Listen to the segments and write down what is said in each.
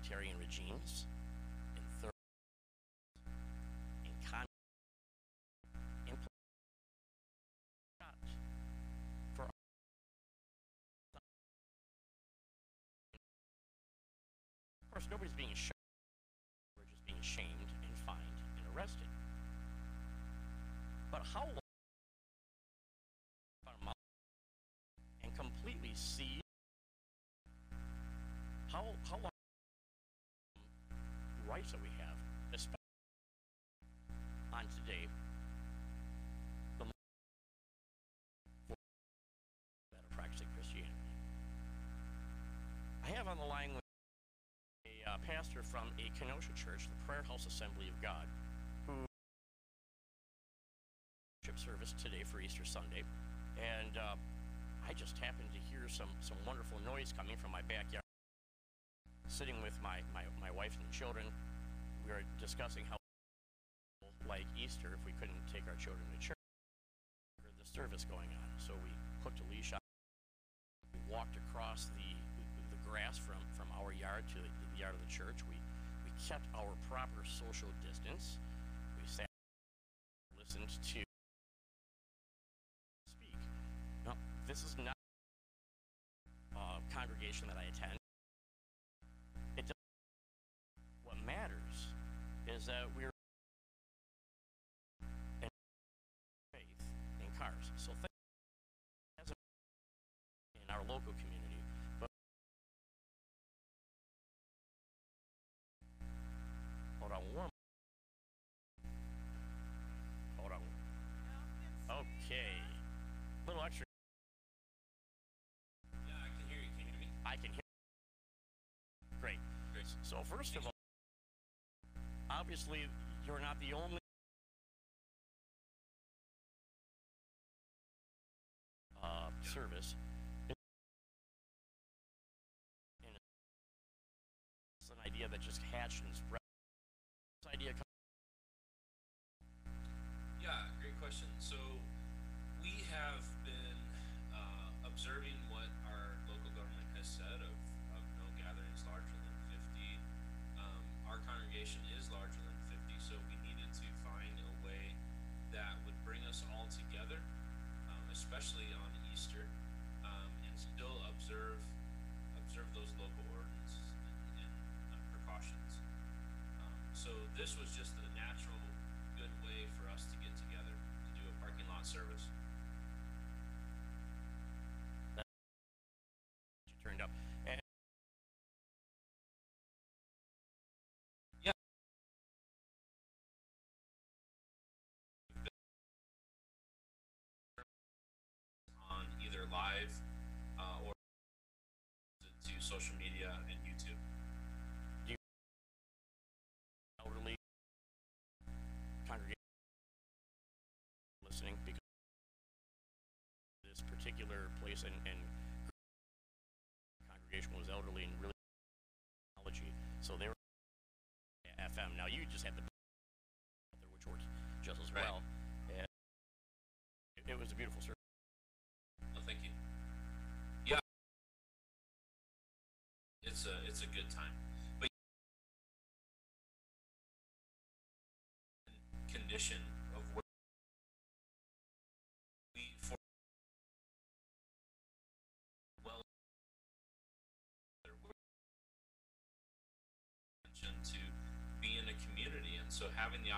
totalitarian regimes, in third, con, for of course nobody's being shot. We're just being shamed and fined and arrested. But how long rights that we have, especially on today, the that are practicing Christianity. I have on the line a uh, pastor from a Kenosha church, the Prayer House Assembly of God, who worship service today for Easter Sunday, and uh, I just happened to hear some some wonderful noise coming from my backyard. Sitting with my, my, my wife and children, we were discussing how like Easter if we couldn't take our children to church. Heard the service going on, so we hooked a leash on. We walked across the the grass from, from our yard to the, yard of the church. We we kept our proper social distance. We sat, listened to speak. Now, this is not is that we're in faith in cars. So think as a, in our local community, but hold on one. Hold on. Okay. A Little extra. Yeah, I can hear you. Can you hear me? I can hear. Great. Great. So first of all, obviously you're not the only uh, service. It's an idea that just hatched and spread. This was just a natural, good way for us to get together to do a parking lot service. you turned up. And Yeah. On either live uh, or to, to social media listening because this particular place and, and congregation was elderly and really technology, so they were FM. Now you just had the out there, which works just as Right. well. And it, it was a beautiful service. No, thank you. Yeah, it's a it's a good time, but condition so having the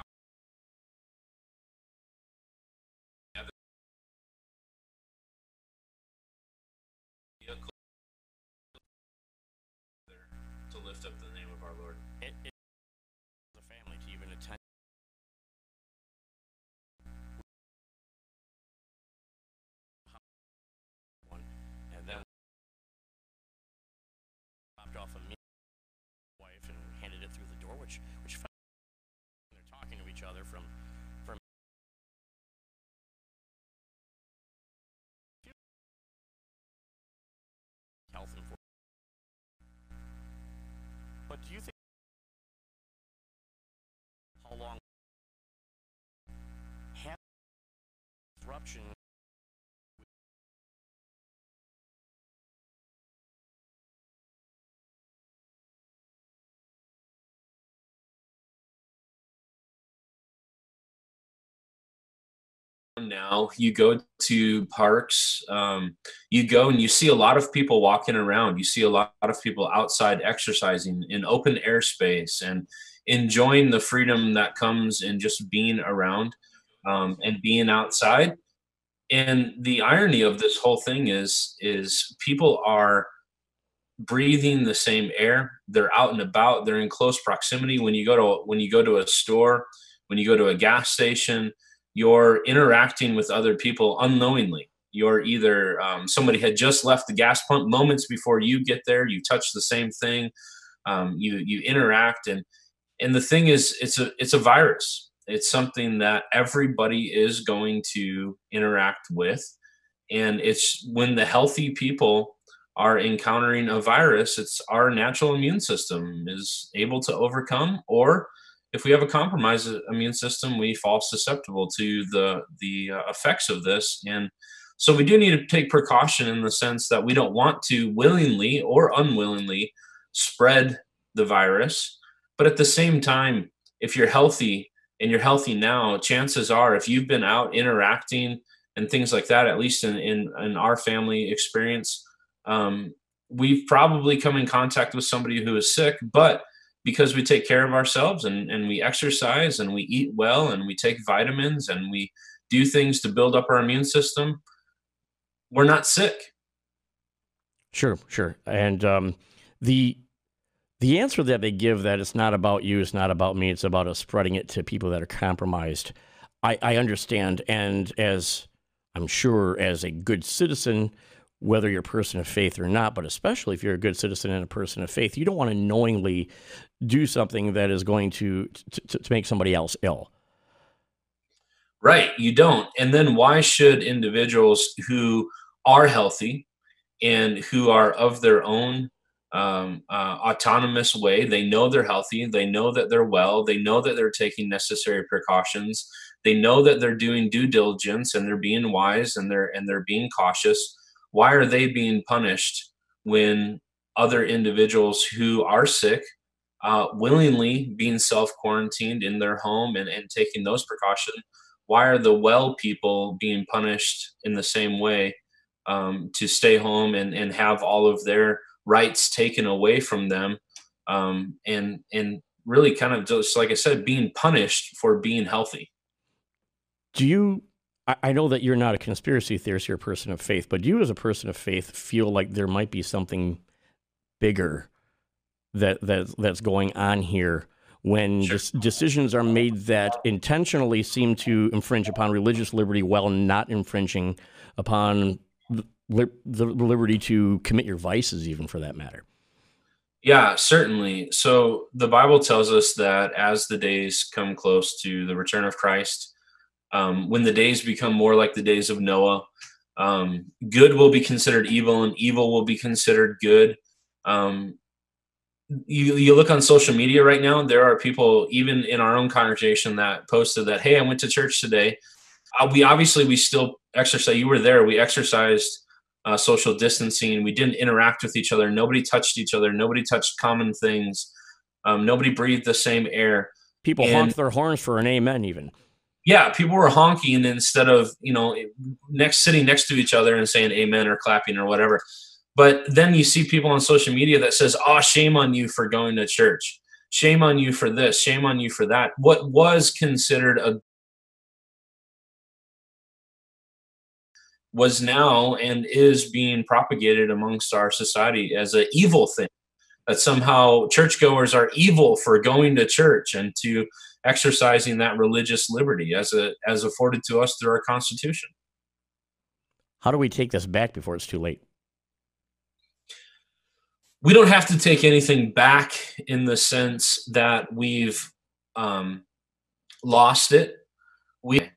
vehicle to lift up the name of our Lord. It, it a family to even attend. And then dropped off a wife and handed it through the door, which which option. Now you go to parks um, you go and you see a lot of people walking around. You see a lot of people outside exercising in open airspace and enjoying the freedom that comes in just being around um, and being outside and the irony of this whole thing is is people are breathing the same air. They're out and about. They're in close proximity. When you go to when you go to a store when you go to a gas station you're interacting with other people unknowingly. You're either um, somebody had just left the gas pump moments before you get there. You touch the same thing. Um, you you interact. And and the thing is it's a it's a virus it's something that everybody is going to interact with and it's when the healthy people are encountering a virus it's our natural immune system is able to overcome or if we have a compromised immune system, we fall susceptible to the the uh, effects of this. And so we do need to take precaution in the sense that we don't want to willingly or unwillingly spread the virus. But at the same time, if you're healthy and you're healthy now, chances are if you've been out interacting and things like that, at least in in, in our family experience, um, we've probably come in contact with somebody who is sick, but because we take care of ourselves and, and we exercise and we eat well and we take vitamins and we do things to build up our immune system, we're not sick. Sure, sure. And um, the the answer that they give that it's not about you, it's not about me, it's about us spreading it to people that are compromised. I, I understand, and as I'm sure, as a good citizen, whether you're a person of faith or not, but especially if you're a good citizen and a person of faith, you don't want to knowingly do something that is going to, to, to make somebody else ill. Right, you don't. And then why should individuals who are healthy and who are of their own um, uh, autonomous way, they know they're healthy, they know that they're well, they know that they're taking necessary precautions, they know that they're doing due diligence and they're being wise and they're and they're being cautious. Why are they being punished when other individuals who are sick uh, willingly being self quarantined in their home and, and taking those precautions, why are the well people being punished in the same way um, to stay home and, and have all of their rights taken away from them um, and and really kind of just like I said, being punished for being healthy. Do you? I know that you're not a conspiracy theorist; you're a person of faith. But do you, as a person of faith, feel like there might be something bigger that, that that's going on here when sure. decisions are made that intentionally seem to infringe upon religious liberty while not infringing upon the, the liberty to commit your vices, even for that matter. Yeah, certainly. So the Bible tells us that as the days come close to the return of Christ, um, when the days become more like the days of Noah, um, good will be considered evil and evil will be considered good. Um, you you look on social media right now there are people even in our own congregation that posted that hey i went to church today uh, we obviously we still exercise you were there we exercised uh, social distancing. We didn't interact with each other. Nobody touched each other. Nobody touched common things. Um, nobody breathed the same air. People and, honked their horns for an amen even. Yeah people were honking instead of you know next sitting next to each other and saying amen or clapping or whatever. But then you see people on social media that says, "Oh, shame on you for going to church. Shame on you for this. Shame on you for that." What was considered a was now and is being propagated amongst our society as an evil thing. That somehow churchgoers are evil for going to church and to exercising that religious liberty as a as afforded to us through our constitution. How do we take this back before it's too late? We don't have to take anything back in the sense that we've um, lost it. We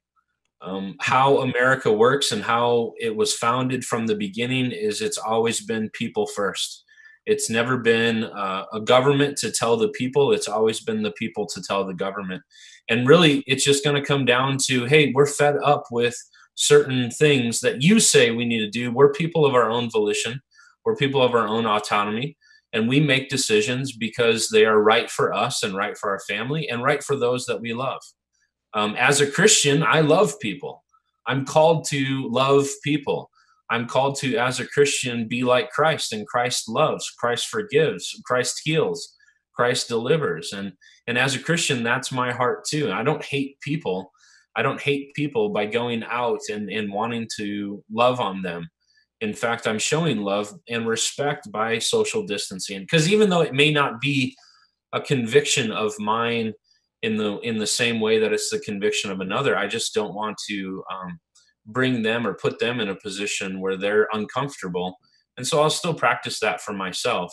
um, how America works and how it was founded from the beginning is it's always been people first. It's never been uh, a government to tell the people. It's always been the people to tell the government. And really, it's just going to come down to hey, we're fed up with certain things that you say we need to do. We're people of our own volition we're people of our own autonomy, and we make decisions because they are right for us and right for our family and right for those that we love. Um, as a Christian, I love people. I'm called to love people. I'm called to, as a Christian, be like Christ, and Christ loves, Christ forgives, Christ heals, Christ delivers. And and as a Christian, that's my heart too. I don't hate people. I don't hate people by going out and, and wanting to love on them. In fact, I'm showing love and respect by social distancing. Because even though it may not be a conviction of mine in the in the same way that it's the conviction of another, I just don't want to um, bring them or put them in a position where they're uncomfortable. And so I'll still practice that for myself.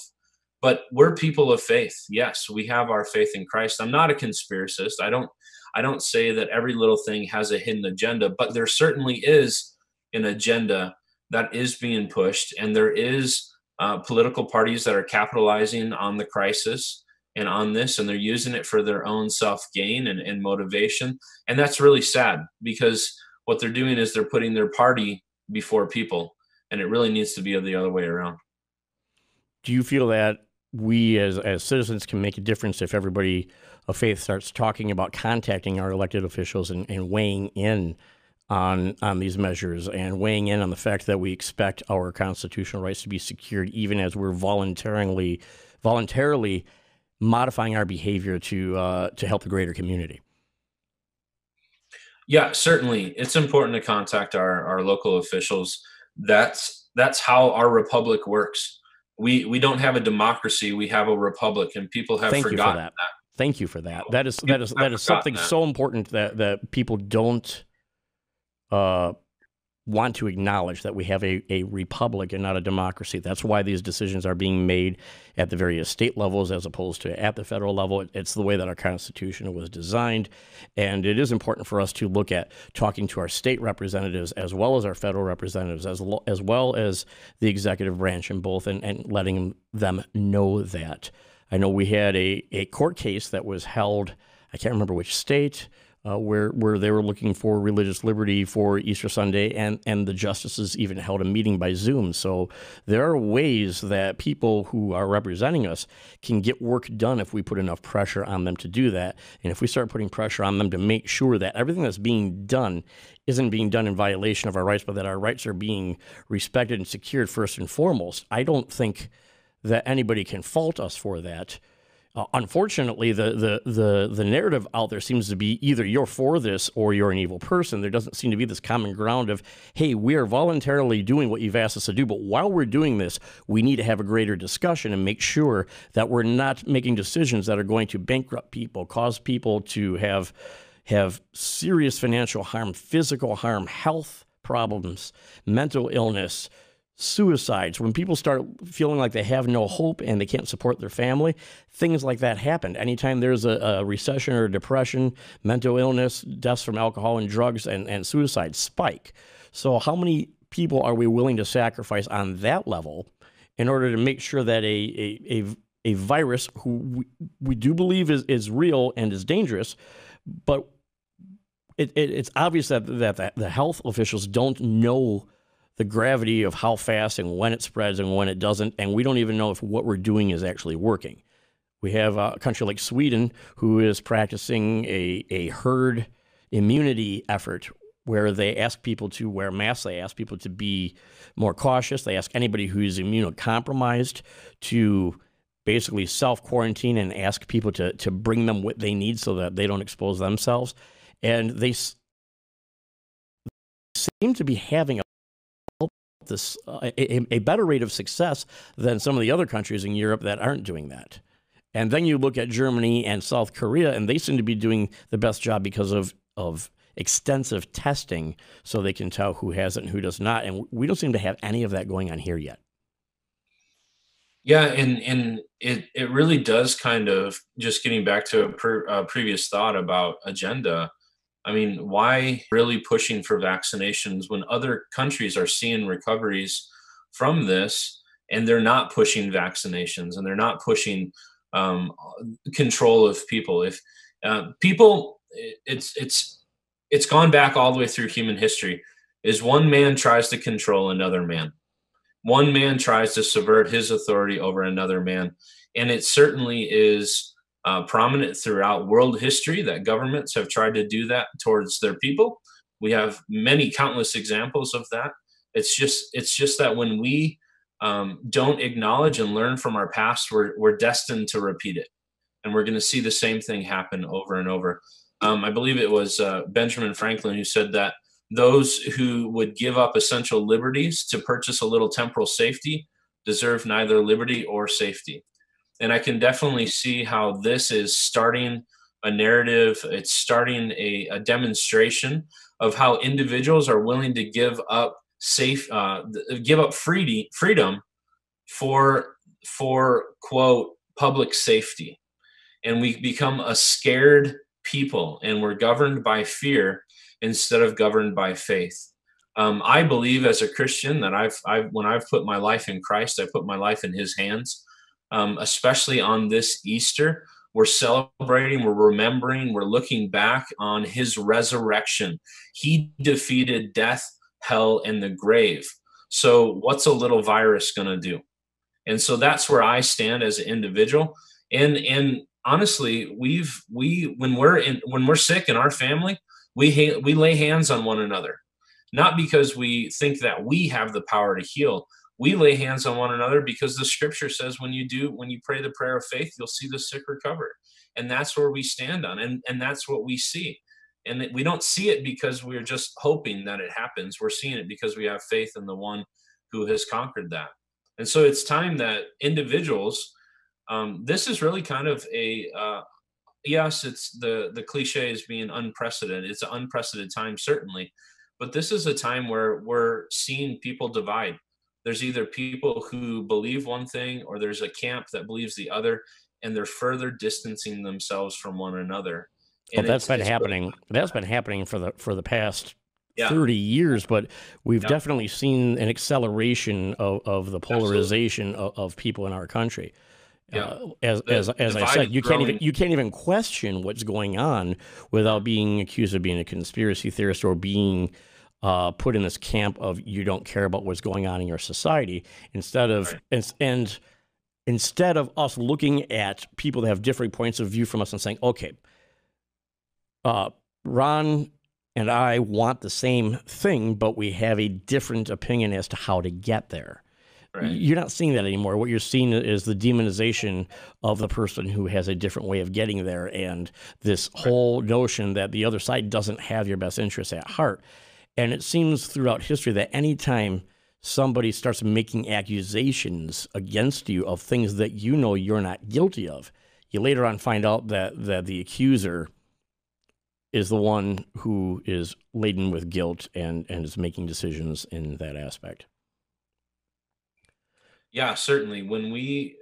But we're people of faith. Yes, we have our faith in Christ. I'm not a conspiracist. I don't I don't say that every little thing has a hidden agenda, but there certainly is an agenda that is being pushed, and there is uh, political parties that are capitalizing on the crisis and on this, and they're using it for their own self gain and, and motivation. And that's really sad because what they're doing is they're putting their party before people, and it really needs to be the other way around. Do you feel that we as as citizens can make a difference if everybody of faith starts talking about contacting our elected officials and, and weighing in on on these measures and weighing in on the fact that we expect our constitutional rights to be secured even as we're voluntarily voluntarily modifying our behavior to uh, to help the greater community. Yeah, certainly, it's important to contact our our local officials. That's that's how our republic works. We we don't have a democracy; we have a republic, and people have Thank forgotten that. that. Thank you for that. That is that is that is something that. so important that that people don't uh, want to acknowledge that we have a, a republic and not a democracy. That's why these decisions are being made at the various state levels as opposed to at the federal level. It's the way that our Constitution was designed. And it is important for us to look at talking to our state representatives as well as our federal representatives, as, lo- as well as the executive branch in both, and, and letting them know that. I know we had a, a court case that was held, I can't remember which state uh, where where they were looking for religious liberty for Easter Sunday, and and the justices even held a meeting by Zoom. So there are ways that people who are representing us can get work done if we put enough pressure on them to do that, and if we start putting pressure on them to make sure that everything that's being done isn't being done in violation of our rights, but that our rights are being respected and secured first and foremost. I don't think that anybody can fault us for that. Uh, unfortunately, the, the, the, the narrative out there seems to be either you're for this or you're an evil person. There doesn't seem to be this common ground of, hey, we are voluntarily doing what you've asked us to do, but while we're doing this, we need to have a greater discussion and make sure that we're not making decisions that are going to bankrupt people, cause people to have, have serious financial harm, physical harm, health problems, mental illness, suicides, when people start feeling like they have no hope and they can't support their family, things like that happen. Anytime there's a, a recession or depression, mental illness, deaths from alcohol and drugs, and, and suicide spike. So, how many people are we willing to sacrifice on that level in order to make sure that a, a, a, a virus, who we, we do believe is, is real and is dangerous, but it, it, it's obvious that, that the health officials don't know the gravity of how fast and when it spreads and when it doesn't, and we don't even know if what we're doing is actually working. We have a country like Sweden who is practicing a, a herd immunity effort where they ask people to wear masks, they ask people to be more cautious, they ask anybody who's immunocompromised to basically self quarantine and ask people to, to bring them what they need so that they don't expose themselves. And they seem to be having this uh, a, a, better rate of success than some of the other countries in Europe that aren't doing that. And then you look at Germany and South Korea, and they seem to be doing the best job because of of extensive testing, so they can tell who has it and who does not. And we don't seem to have any of that going on here yet. Yeah, and and it it really does kind of just getting back to a, a previous thought about agenda I mean, why really pushing for vaccinations when other countries are seeing recoveries from this and they're not pushing vaccinations and they're not pushing um, control of people? If uh, people, it's it's it's gone back all the way through human history. Is one man tries to control another man, one man tries to subvert his authority over another man, and it certainly is uh, prominent throughout world history that governments have tried to do that towards their people. We have many countless examples of that. It's just it's just that when we um, don't acknowledge and learn from our past, we're we're destined to repeat it, and we're going to see the same thing happen over and over. Um, I believe it was uh, Benjamin Franklin who said that those who would give up essential liberties to purchase a little temporal safety deserve neither liberty or safety. And I can definitely see how this is starting a narrative, it's starting a, a demonstration of how individuals are willing to give up safe, uh, give up freedom, freedom for, for quote, public safety. And we become a scared people and we're governed by fear instead of governed by faith. Um, I believe as a Christian that I've, I've, when I've put my life in Christ, I put my life in His hands. Um, especially on this Easter, we're celebrating, we're remembering, we're looking back on His resurrection. He defeated death, hell, and the grave. So, what's a little virus going to do? And so that's where I stand as an individual. And and honestly, we've we when we're in when we're sick in our family, we ha- we lay hands on one another not because we think that we have the power to heal we lay hands on one another because the scripture says when you do when you pray the prayer of faith you'll see the sick recover and that's where we stand on and and that's what we see. And we don't see it because we're just hoping that it happens. We're seeing it because we have faith in the one who has conquered that. And so it's time that individuals um, this is really kind of a uh, yes, it's the the cliche is being unprecedented. It's an unprecedented time, certainly, but this is a time where we're seeing people divide. There's either people who believe one thing, or there's a camp that believes the other, and they're further distancing themselves from one another. Well, that's been happening. That's been happening for the for the past yeah. 30 years, but we've yeah. definitely seen an acceleration of, of the polarization of, of, people in our country. Yeah. Uh, as the, as as I said, you growing. can't even you can't even question what's going on without being accused of being a conspiracy theorist or being uh, put in this camp of you don't care about what's going on in your society. Instead of right. and, and instead of us looking at people that have different points of view from us and saying, okay, uh, Ron and I want the same thing, but we have a different opinion as to how to get there. Right. You're not seeing that anymore. What you're seeing is the demonization of the person who has a different way of getting there, and this whole notion that the other side doesn't have your best interests at heart. And it seems throughout history that anytime somebody starts making accusations against you of things that you know you're not guilty of, you later on find out that that the accuser is the one who is laden with guilt and and is making decisions in that aspect. Yeah, certainly. When we,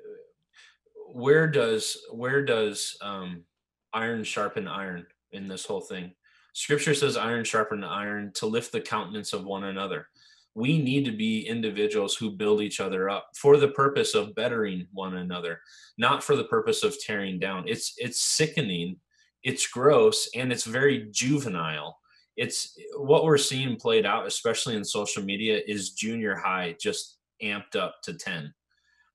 where does where does um, iron sharpen iron in this whole thing? Scripture says, "Iron sharpen iron to lift the countenance of one another." We need to be individuals who build each other up for the purpose of bettering one another, not for the purpose of tearing down. It's it's sickening, it's gross, and it's very juvenile it's what we're seeing played out, especially in social media, is junior high just amped up to 10.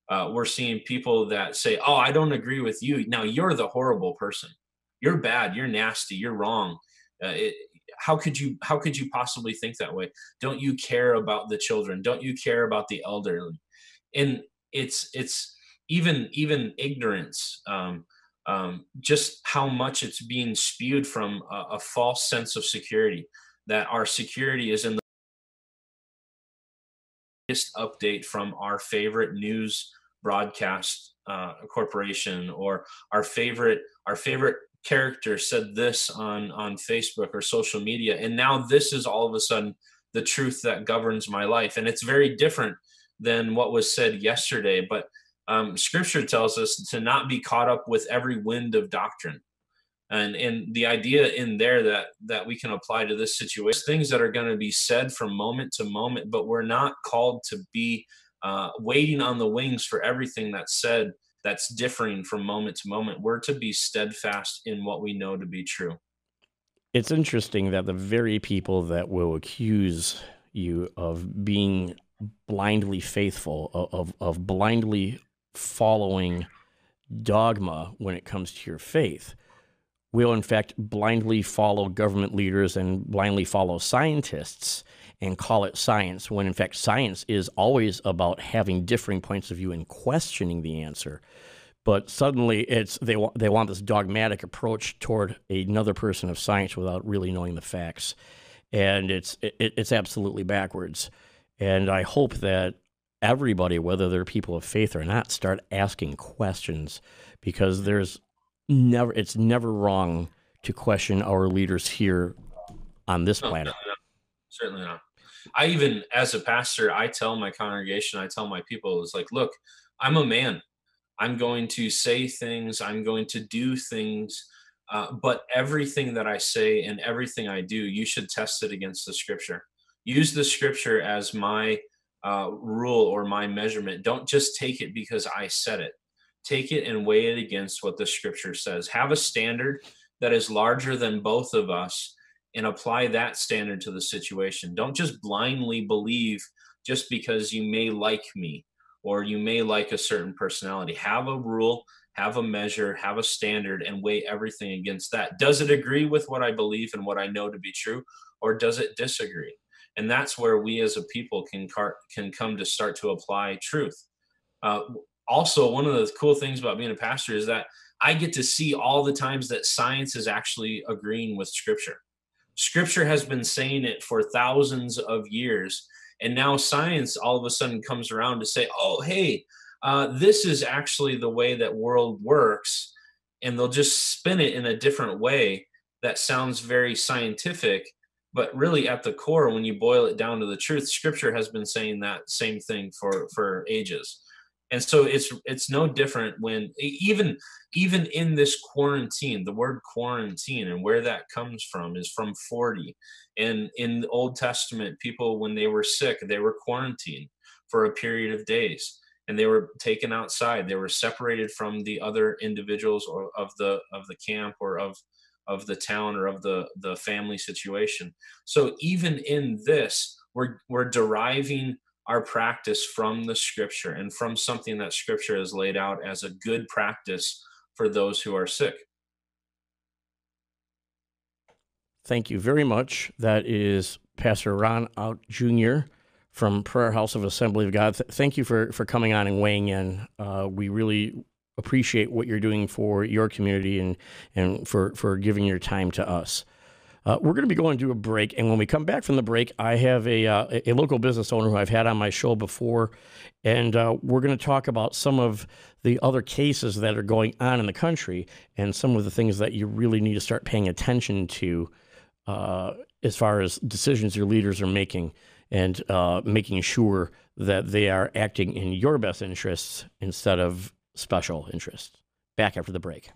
Uh, we're seeing people that say, Oh, I don't agree with you. Now you're the horrible person. You're bad. You're nasty. You're wrong. Uh, how could you how could you possibly think that way? Don't you care about the children? Don't you care about the elderly? And it's it's even even ignorance um, um, just how much it's being spewed from a, a false sense of security that our security is in the latest update from our favorite news broadcast uh, corporation or our favorite our favorite character said this on on Facebook or social media and now this is all of a sudden the truth that governs my life. And it's very different than what was said yesterday but um, scripture tells us to not be caught up with every wind of doctrine. And and the idea in there that that we can apply to this situation things that are going to be said from moment to moment but we're not called to be uh, waiting on the wings for everything that's said that's differing from moment to moment we're to be steadfast in what we know to be true it's interesting that the very people that will accuse you of being blindly faithful of, of, blindly following dogma when it comes to your faith will, in fact, blindly follow government leaders and blindly follow scientists and call it science, when in fact, science is always about having differing points of view and questioning the answer. But suddenly, it's they want they want this dogmatic approach toward another person of science without really knowing the facts, and it's it, it's absolutely backwards. And I hope that everybody, whether they're people of faith or not, start asking questions because there's never it's never wrong to question our leaders here on this no, planet. No, no. Certainly not. I even, as a pastor, I tell my congregation, I tell my people, it's like, look, I'm a man. I'm going to say things. I'm going to do things. Uh, but everything that I say and everything I do, you should test it against the scripture. Use the scripture as my uh, rule or my measurement. Don't just take it because I said it. Take it and weigh it against what the scripture says. Have a standard that is larger than both of us and apply that standard to the situation. Don't just blindly believe just because you may like me or you may like a certain personality. Have a rule, have a measure, have a standard, and weigh everything against that. Does it agree with what I believe and what I know to be true, or does it disagree? And that's where we as a people can car- can come to start to apply truth. Uh, also, one of the cool things about being a pastor is that I get to see all the times that science is actually agreeing with Scripture. Scripture has been saying it for thousands of years. And now science all of a sudden comes around to say, oh, hey, uh, this is actually the way that world works. And they'll just spin it in a different way that sounds very scientific. But really, at the core, when you boil it down to the truth, scripture has been saying that same thing for, for ages and so it's it's no different when even even in this quarantine the word quarantine and where that comes from is from 40 and in the old testament people when they were sick they were quarantined for a period of days. And they were taken outside. They were separated from the other individuals or of the of the camp or of of the town or of the the family situation. So even in this we're we're deriving our practice from the scripture and from something that scripture has laid out as a good practice for those who are sick. Thank you very much. That is Pastor Ron Out Jr. from Prayer House of Assembly of God. Th- thank you for, for coming on and weighing in. Uh, we really appreciate what you're doing for your community and, and for, for giving your time to us. Uh, we're going to be going to a break, and when we come back from the break, I have a uh, a local business owner who I've had on my show before, and uh, we're going to talk about some of the other cases that are going on in the country and some of the things that you really need to start paying attention to uh, as far as decisions your leaders are making and uh, making sure that they are acting in your best interests instead of special interests. Back after the break.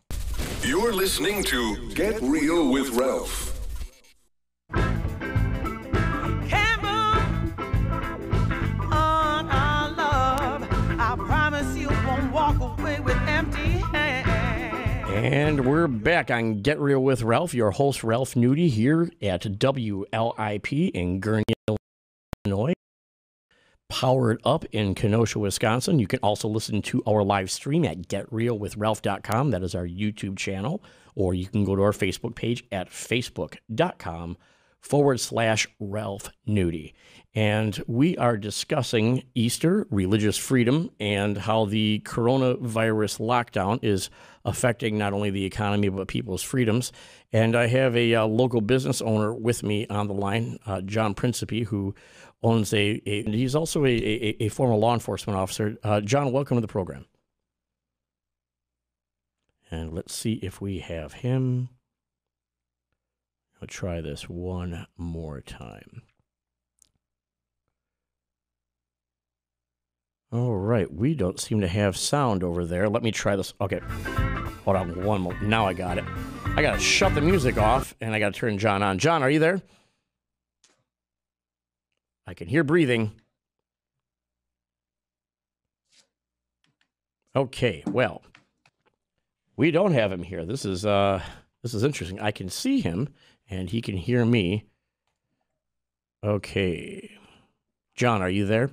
You're listening to Get Real with Ralph. And we're back on Get Real with Ralph, your host, Ralph Nudie, here at WLIP in Gurnee, Illinois. Powered up in Kenosha, Wisconsin. You can also listen to our live stream at getrealwithralph.com. That is our YouTube channel. Or you can go to our Facebook page at facebook.com forward slash Ralph Nudie. And we are discussing Easter, religious freedom, and how the coronavirus lockdown is affecting not only the economy, but people's freedoms. And I have a, uh, local business owner with me on the line, uh, John Principe, who owns a, a he's also a, a, a, former law enforcement officer. Uh, John, welcome to the program. And let's see if we have him. I'll try this one more time. All right, we don't seem to have sound over there. Let me try this. Okay, hold on one more. Now I got it. I got to shut the music off and I got to turn John on. John, are you there? I can hear breathing. Okay, well, we don't have him here. This is uh this is interesting. I can see him and he can hear me. Okay. John, are you there?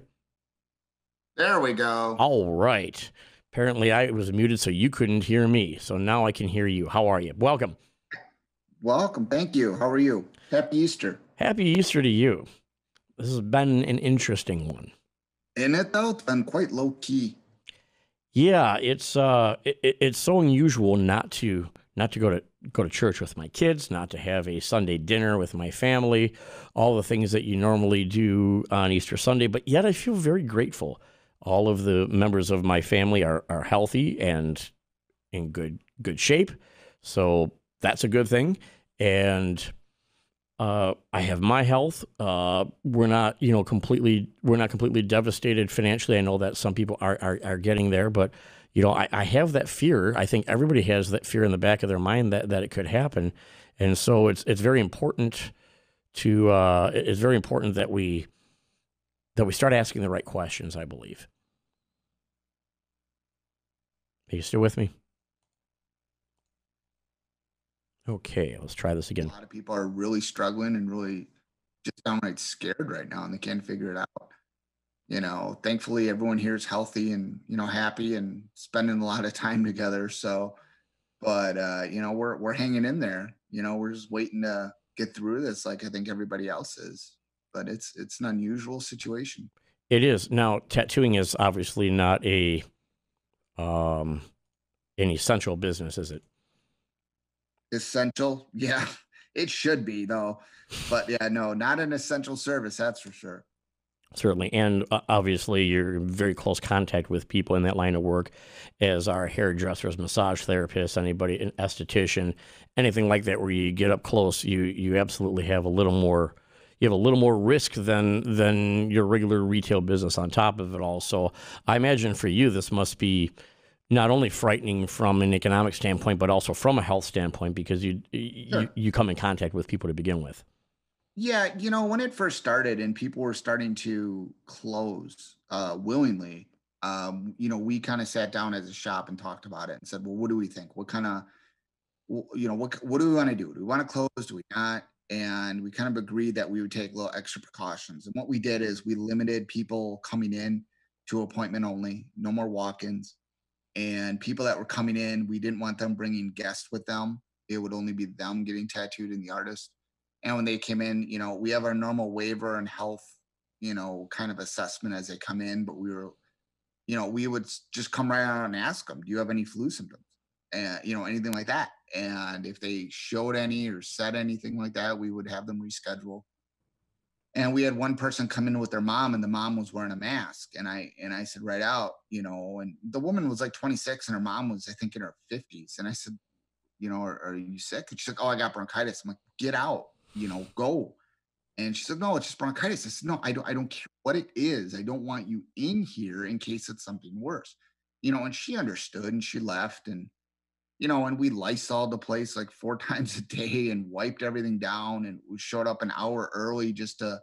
There we go. All right. Apparently, I was muted so you couldn't hear me. So now I can hear you. How are you? Welcome. Welcome. Thank you. How are you? Happy Easter. Happy Easter to you. This has been an interesting one. In it though, it's been quite low key. Yeah, it's uh, it, it's so unusual not to not to go to go to church with my kids, not to have a Sunday dinner with my family, all the things that you normally do on Easter Sunday. But yet, I feel very grateful. All of the members of my family are are healthy and in good good shape, so that's a good thing. And uh, I have my health. Uh, we're not, you know, completely. We're not completely devastated financially. I know that some people are are, are getting there, but you know, I, I have that fear. I think everybody has that fear in the back of their mind that that it could happen, and so it's it's very important to uh, it's very important that we that we start asking the right questions. I believe. Are you still with me? Okay, let's try this again. A lot of people are really struggling and really just downright scared right now and they can't figure it out. You know, thankfully everyone here is healthy and, you know, happy and spending a lot of time together. So, but uh, you know, we're we're hanging in there. You know, we're just waiting to get through this like I think everybody else is. But it's it's an unusual situation. It is. Now, tattooing is obviously not a um an essential business, is it? essential. Yeah, it should be though. But yeah, no, not an essential service. That's for sure. Certainly. And uh, obviously, you're in very close contact with people in that line of work as our hairdressers, massage therapists, anybody, an esthetician, anything like that, where you get up close, you, you absolutely have a little more. You have a little more risk than than your regular retail business on top of it all. So I imagine for you, this must be not only frightening from an economic standpoint, but also from a health standpoint because you sure. you, you come in contact with people to begin with. Yeah, you know, when it first started and people were starting to close uh, willingly, um, you know, we kind of sat down as a shop and talked about it and said, well, what do we think? What kind of, you know, what what do we want to do? Do we want to close? Do we not? And we kind of agreed that we would take a little extra precautions. And what we did is we limited people coming in to appointment only, no more walk-ins and people that were coming in, we didn't want them bringing guests with them. It would only be them getting tattooed and the artist. And when they came in, you know, we have our normal waiver and health, you know, kind of assessment as they come in, but we were, you know, we would just come right out and ask them, do you have any flu symptoms? And, you know, anything like that. And if they showed any or said anything like that, we would have them reschedule and we had one person come in with their mom and the mom was wearing a mask and i and i said right out you know and the woman was like 26 and her mom was i think in her 50s and i said you know are, are you sick and she's like oh i got bronchitis i'm like get out you know go. And she said no it's just bronchitis. I said no i don't i don't care what it is. I don't want you in here in case it's something worse. You know and she understood and she left and you know, and we Lysol the place like four times a day and wiped everything down and we showed up an hour early just to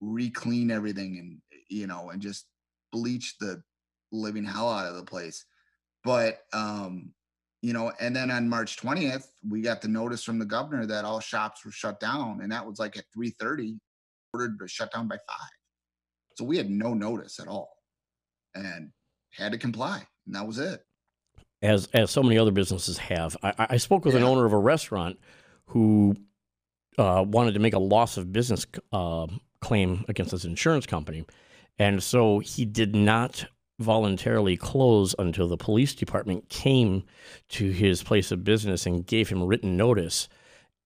re-clean everything and you know and just bleach the living hell out of the place. But um, you know, and then on March 20th, we got the notice from the governor that all shops were shut down, and that was like at 3:30, ordered to shut down by five. So we had no notice at all, and had to comply, and that was it as as so many other businesses have. I, I spoke with yeah. an owner of a restaurant who uh, wanted to make a loss of business uh, claim against his insurance company, and so he did not voluntarily close until the police department came to his place of business and gave him written notice.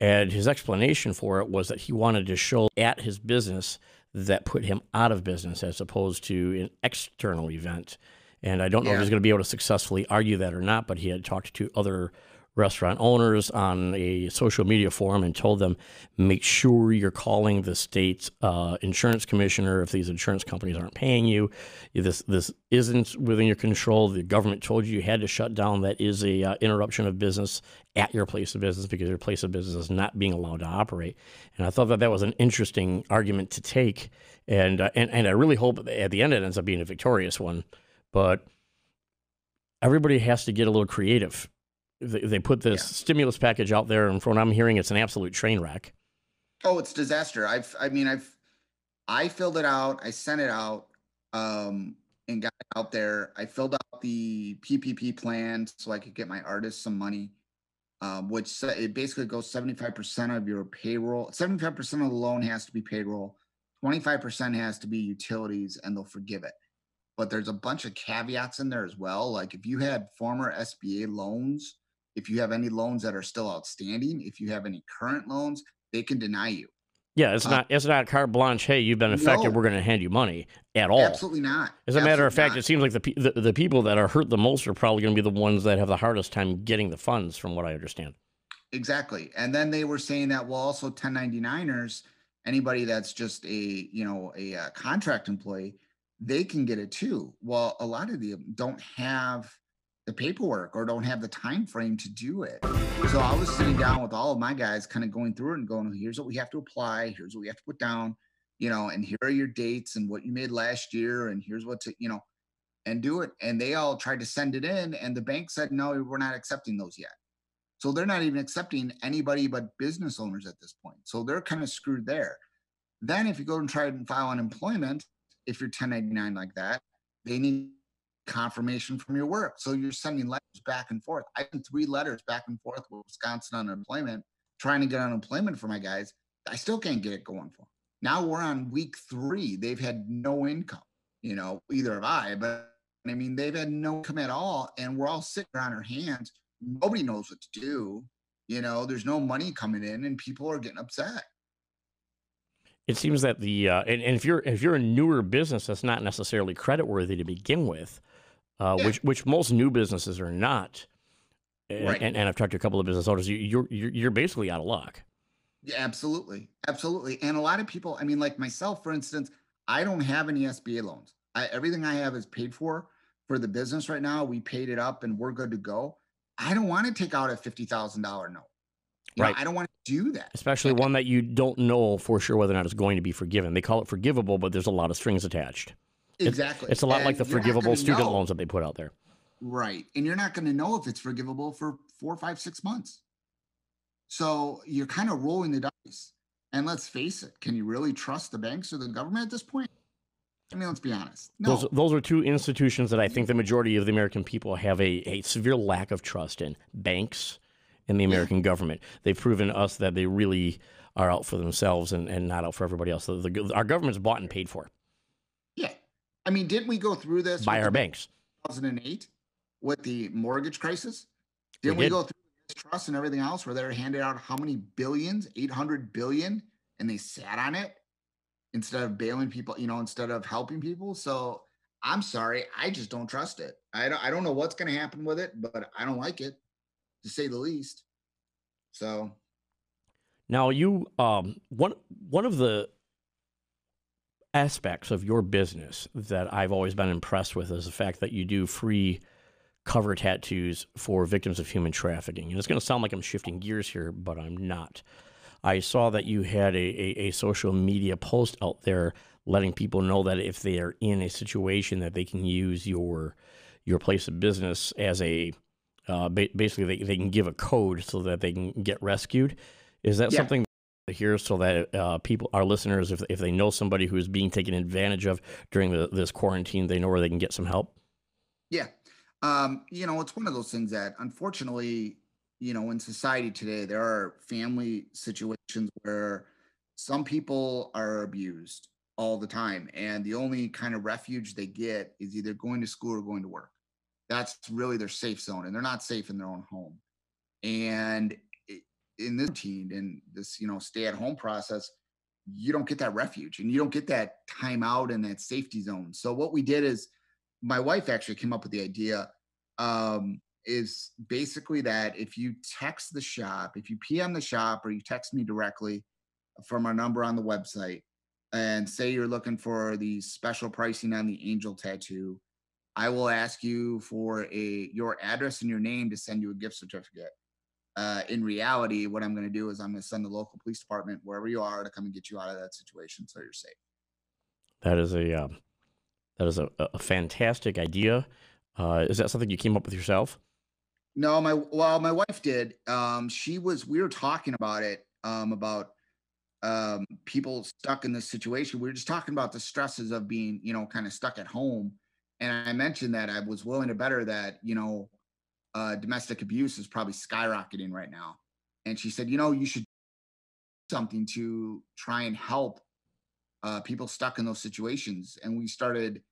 And his explanation for it was that he wanted to show at his business that put him out of business as opposed to an external event. And I don't know yeah. if he's going to be able to successfully argue that or not, but he had talked to other restaurant owners on a social media forum and told them make sure you're calling the state uh, insurance commissioner if these insurance companies aren't paying you. This this isn't within your control. The government told you you had to shut down. That is a uh, interruption of business at your place of business because your place of business is not being allowed to operate. And I thought that that was an interesting argument to take. And uh, and and I really hope at the end it ends up being a victorious one but everybody has to get a little creative. They, they put this yeah. stimulus package out there, and from what I'm hearing, it's an absolute train wreck. Oh, it's disaster. I've, I mean, I've, I filled it out. I sent it out, um, and got it out there. I filled out the PPP plan so I could get my artists some money. um, which it basically goes 75% of your payroll. 75% of the loan has to be payroll. 25% has to be utilities, and they'll forgive it. But there's a bunch of caveats in there as well. Like if you had former SBA loans, if you have any loans that are still outstanding, if you have any current loans, they can deny you. Yeah, it's uh, not it's not carte blanche. Hey, you've been affected. No, we're going to hand you money at all. Absolutely not. As a matter of fact, not. it seems like the, the the people that are hurt the most are probably going to be the ones that have the hardest time getting the funds, from what I understand. Exactly, and then they were saying that well, also 1099ers, anybody that's just a you know a, a uh, contract employee, they can get it too. Well, a lot of them don't have the paperwork or don't have the time frame to do it. So I was sitting down with all of my guys, kind of going through it and going, here's what we have to apply, here's what we have to put down, you know, and here are your dates and what you made last year, and here's what to, you know, and do it. And they all tried to send it in, and the bank said, no, we're not accepting those yet. So they're not even accepting anybody but business owners at this point. So they're kind of screwed there. Then if you go and try and file unemployment, if you're 1099 like that, they need confirmation from your work. So you're sending letters back and forth. I sent three letters back and forth with Wisconsin unemployment, trying to get unemployment for my guys. I still can't get it going for them. Now we're on week three. They've had no income, you know, either have I, but I mean, they've had no income at all. And we're all sitting on our hands. Nobody knows what to do. You know, there's no money coming in and people are getting upset it seems that the uh, and, and, if you're if you're a newer business that's not necessarily credit worthy to begin with, uh, yeah. which which most new businesses are not. Right. And, and I've talked to a couple of business owners. You, are you're you're basically out of luck. Yeah, absolutely, absolutely. And a lot of people, I mean, like myself, for instance, I don't have any SBA loans. I, everything I have is paid for for the business right now. We paid it up, and we're good to go. I don't want to take out a fifty thousand dollar note. You right. Know, I don't want to do that. Especially one that you don't know for sure whether or not it's going to be forgiven. They call it forgivable, but there's a lot of strings attached. Exactly. It's, it's a lot and like the forgivable student know. loans that they put out there. Right. And you're not going to know if it's forgivable for four, five, six months. So you're kind of rolling the dice. And let's face it, can you really trust the banks or the government at this point? I mean, let's be honest. No. Those, those are two institutions that I think the majority of the American people have a, a severe lack of trust in banks and the American yeah. government. They've proven to us that they really are out for themselves and, and not out for everybody else. So the, our government's bought and paid for. I mean, didn't we go through this by our banks? 2008 with the mortgage crisis. Didn't we, did. we go through this trust and everything else where they're handed out how many billions, 800 billion, and they sat on it instead of bailing people, you know, instead of helping people. So I'm sorry, I just don't trust it. I don't, I don't know what's going to happen with it, but I don't like it to say the least. So now you um one one of the aspects of your business that I've always been impressed with is the fact that you do free cover tattoos for victims of human trafficking. And it's going to sound like I'm shifting gears here, but I'm not. I saw that you had a, a, a, social media post out there letting people know that if they are in a situation that they can use your your place of business as a uh, ba- basically they, they can give a code so that they can get rescued. Is that yeah. something here so that uh, people, our listeners, if, if they know somebody who's being taken advantage of during the, this quarantine, they know where they can get some help? Yeah. Um, you know, it's one of those things that unfortunately, you know, in society today, there are family situations where some people are abused all the time. And the only kind of refuge they get is either going to school or going to work. That's really their safe zone, and they're not safe in their own home. And in this routine and this, you know, stay at home process, you don't get that refuge and you don't get that time out and that safety zone. So what we did is my wife actually came up with the idea um, is basically that if you text the shop, if you PM the shop or you text me directly from our number on the website and say you're looking for the special pricing on the angel tattoo, I will ask you for a your address and your name to send you a gift certificate uh, in reality, what I'm going to do is I'm going to send the local police department wherever you are to come and get you out of that situation so you're safe. That is a uh, that is a, a fantastic idea. Uh, is that something you came up with yourself? No, my well, my wife did. Um, she was. We were talking about it um, about um, people stuck in this situation. We were just talking about the stresses of being, you know, kind of stuck at home. And I mentioned that I was willing to better that, you know, uh, domestic abuse is probably skyrocketing right now. And she said, you know, you should do something to try and help uh, people stuck in those situations. And we started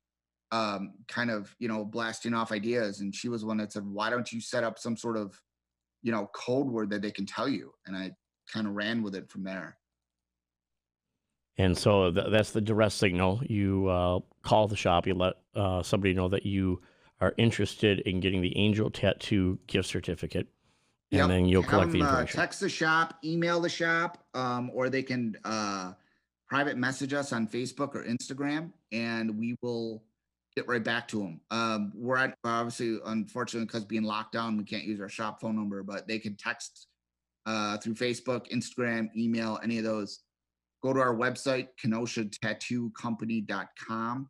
um, kind of, you know, blasting off ideas. And she was one that said, why don't you set up some sort of, you know, code word that they can tell you? And I kind of ran with it from there. And so th- that's the duress signal. You uh, call the shop, you let uh, somebody know that you are interested in getting the Angel Tattoo gift certificate, and yep. then you'll collect the uh, information. Uh, text the shop, email the shop, um, or they can uh, private message us on Facebook or Instagram, and we will get right back to them. Um, we're at, obviously, unfortunately, because being locked down, we can't use our shop phone number, but they can text uh, through Facebook, Instagram, email, any of those. Go to our website, kenosha.tattoocompany.com,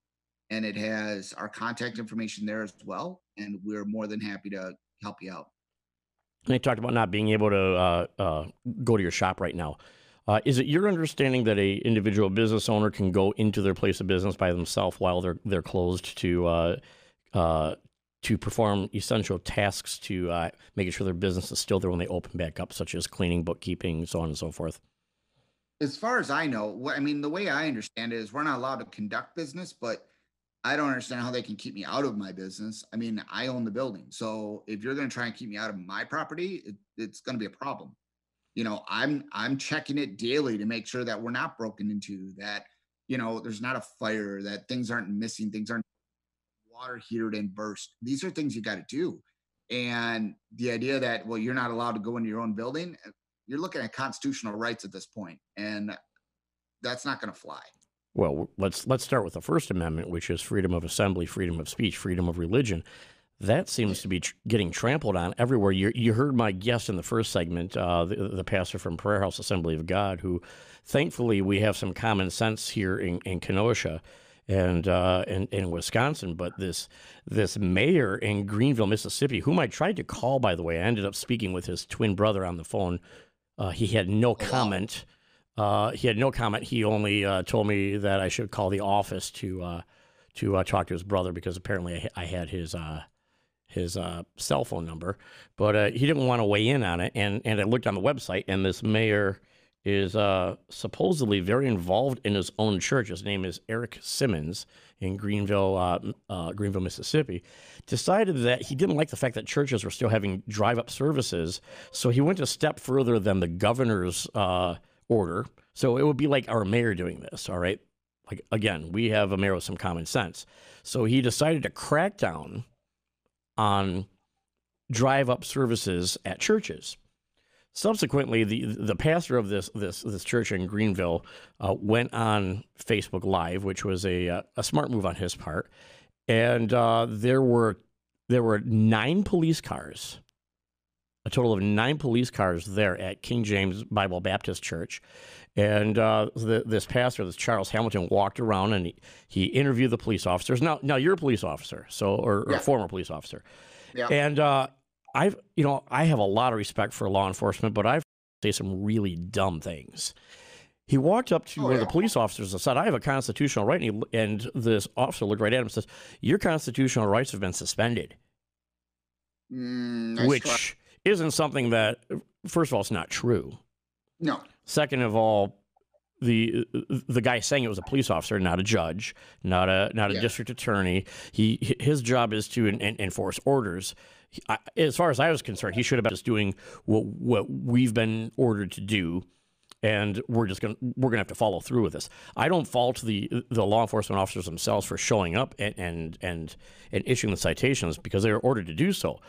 and it has our contact information there as well. And we're more than happy to help you out. They talked about not being able to uh, uh, go to your shop right now. Uh, is it your understanding that a individual business owner can go into their place of business by themselves while they're they're closed to uh, uh, to perform essential tasks to uh, making sure their business is still there when they open back up, such as cleaning, bookkeeping, so on and so forth? As far as I know, I mean, the way I understand it is we're not allowed to conduct business, but I don't understand how they can keep me out of my business. I mean, I own the building. So if you're going to try and keep me out of my property, it, it's going to be a problem. You know, I'm I'm checking it daily to make sure that we're not broken into, that you know, there's not a fire, that things aren't missing, things aren't water heater didn't burst. These are things you got to do. And the idea that well, you're not allowed to go into your own building, you're looking at constitutional rights at this point, and that's not going to fly. Well, let's let's start with the First Amendment, which is freedom of assembly, freedom of speech, freedom of religion. That seems to be tr- getting trampled on everywhere. You, you heard my guest in the first segment, uh, the, the, pastor from Prayer House Assembly of God, who thankfully we have some common sense here in, in Kenosha and uh, in, in Wisconsin. But this this mayor in Greenville, Mississippi, whom I tried to call, by the way, I ended up speaking with his twin brother on the phone. Uh, he had no comment. Uh, he had no comment. He only uh, told me that I should call the office to uh, to uh, talk to his brother because apparently I, I had his uh, his cell phone number, but he didn't want to weigh in on it. And and I looked on the website, and this mayor is supposedly very involved in his own church. His name is Errick Simmons in Greenville, Greenville, Mississippi. Decided that he didn't like the fact that churches were still having drive-up services, so he went a step further than the governor's order. So it would be like our mayor doing this, all right? Like, again, we have a mayor with some common sense. So he decided to crack down on drive up services at churches. Subsequently, the the pastor of this this this church in Greenville uh, went on Facebook Live, which was a a smart move on his part, and uh, there were there were nine police cars a total of nine police cars there at King James Bible Baptist Church. And uh, the, this pastor, this Charles Hamilton, walked around and he, he interviewed the police officers. Now, now you're a police officer, so or, yeah. or former police officer. Yeah. And uh, I've, you know, I have a lot of respect for law enforcement, but I've say some really dumb things. He walked up to oh, one yeah. of the police officers and said, "I have a constitutional right." And, he, and this officer looked right at him and says, "Your constitutional rights have been suspended." Mm, nice which try isn't something that, first of all, it's not true. No. Second of all, the the guy saying it was a police officer, not a judge, not a not a yeah. district attorney. He his job is to enforce orders. I, as far as I was concerned, he should have been just doing what what we've been ordered to do, and we're just gonna we're gonna have to follow through with this. I don't fault the the law enforcement officers themselves for showing up and and and, and issuing the citations because they were ordered to do so.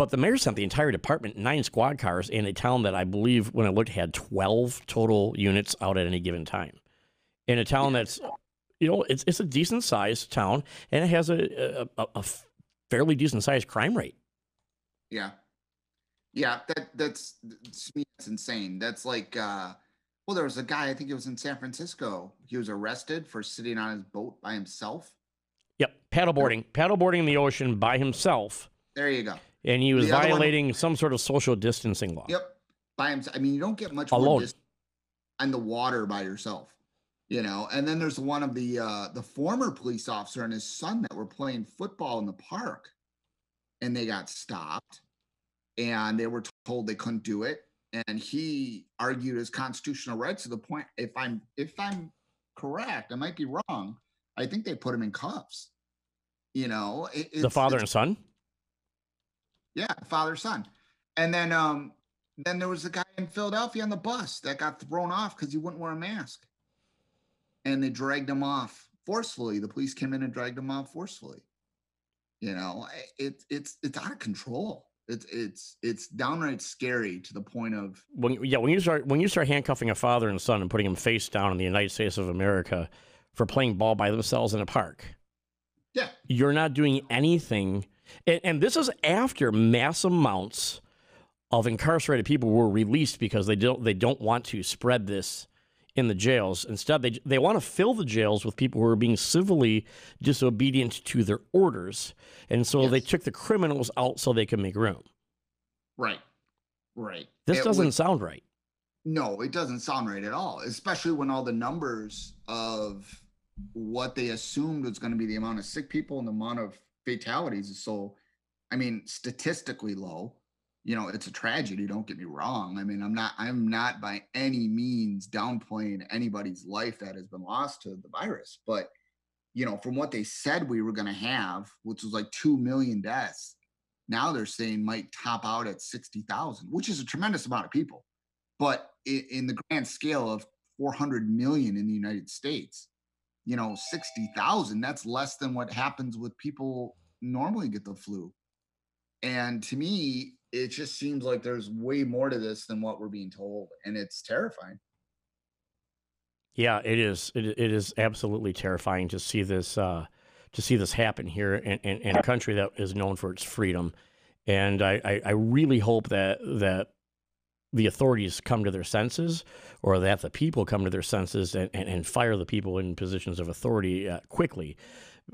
But the mayor sent the entire department, nine squad cars, in a town that I believe, when I looked, had 12 total units out at any given time. In a town that's, you know, it's, it's a decent sized town and it has a, a, a fairly decent sized crime rate. Yeah. Yeah. That, that's, to me, that's insane. That's like, uh, well, there was a guy, I think it was in San Francisco. He was arrested for sitting on his boat by himself. Yep. Paddleboarding, paddleboarding in the ocean by himself. There you go and he was violating one, some sort of social distancing law. Yep, by himself. I mean, you don't get much alone on the water by yourself, you know. And then there's one of the uh, the former police officer and his son that were playing football in the park, and they got stopped and they were told they couldn't do it and he argued his constitutional rights to the point if i'm if i'm correct i might be wrong i think they put him in cuffs you know it, the father and son yeah father son. And then um then there was a guy in philadelphia on the bus that got thrown off because he wouldn't wear a mask. And they dragged him off forcefully. The police came in and dragged him off forcefully. You know it, it's it's out of control. It's it's it's downright scary to the point of when yeah when you start when you start handcuffing a father and son and putting them face down in the United States of America for playing ball by themselves in a park. Yeah, you're not doing anything, and, and this is after mass amounts of incarcerated people were released because they don't they don't want to spread this in the jails. Instead, they they want to fill the jails with people who are being civilly disobedient to their orders, and so yes. they took the criminals out so they could make room. Right, right. This it doesn't sound right. No, it doesn't sound right at all. Especially when all the numbers of what they assumed was going to be the amount of sick people and the amount of fatalities is so, I mean, statistically low. You know it's a tragedy don't get me wrong. I mean i'm not i'm not by any means downplaying anybody's life that has been lost to the virus but you know from what they said we were going to have which was like 2 million deaths now they're saying might top out at 60,000 which is a tremendous amount of people. But in the grand scale of 400 million in the united states you know 60,000 that's less than what happens with people normally get the flu and to me it just seems like there's way more to this than what we're being told, and it's terrifying. Yeah, it is. It, it is absolutely terrifying to see this uh, to see this happen here in, in, in, a country that is known for its freedom. And I, I, I really hope that that the authorities come to their senses, or that the people come to their senses and, and, and fire the people in positions of authority uh, quickly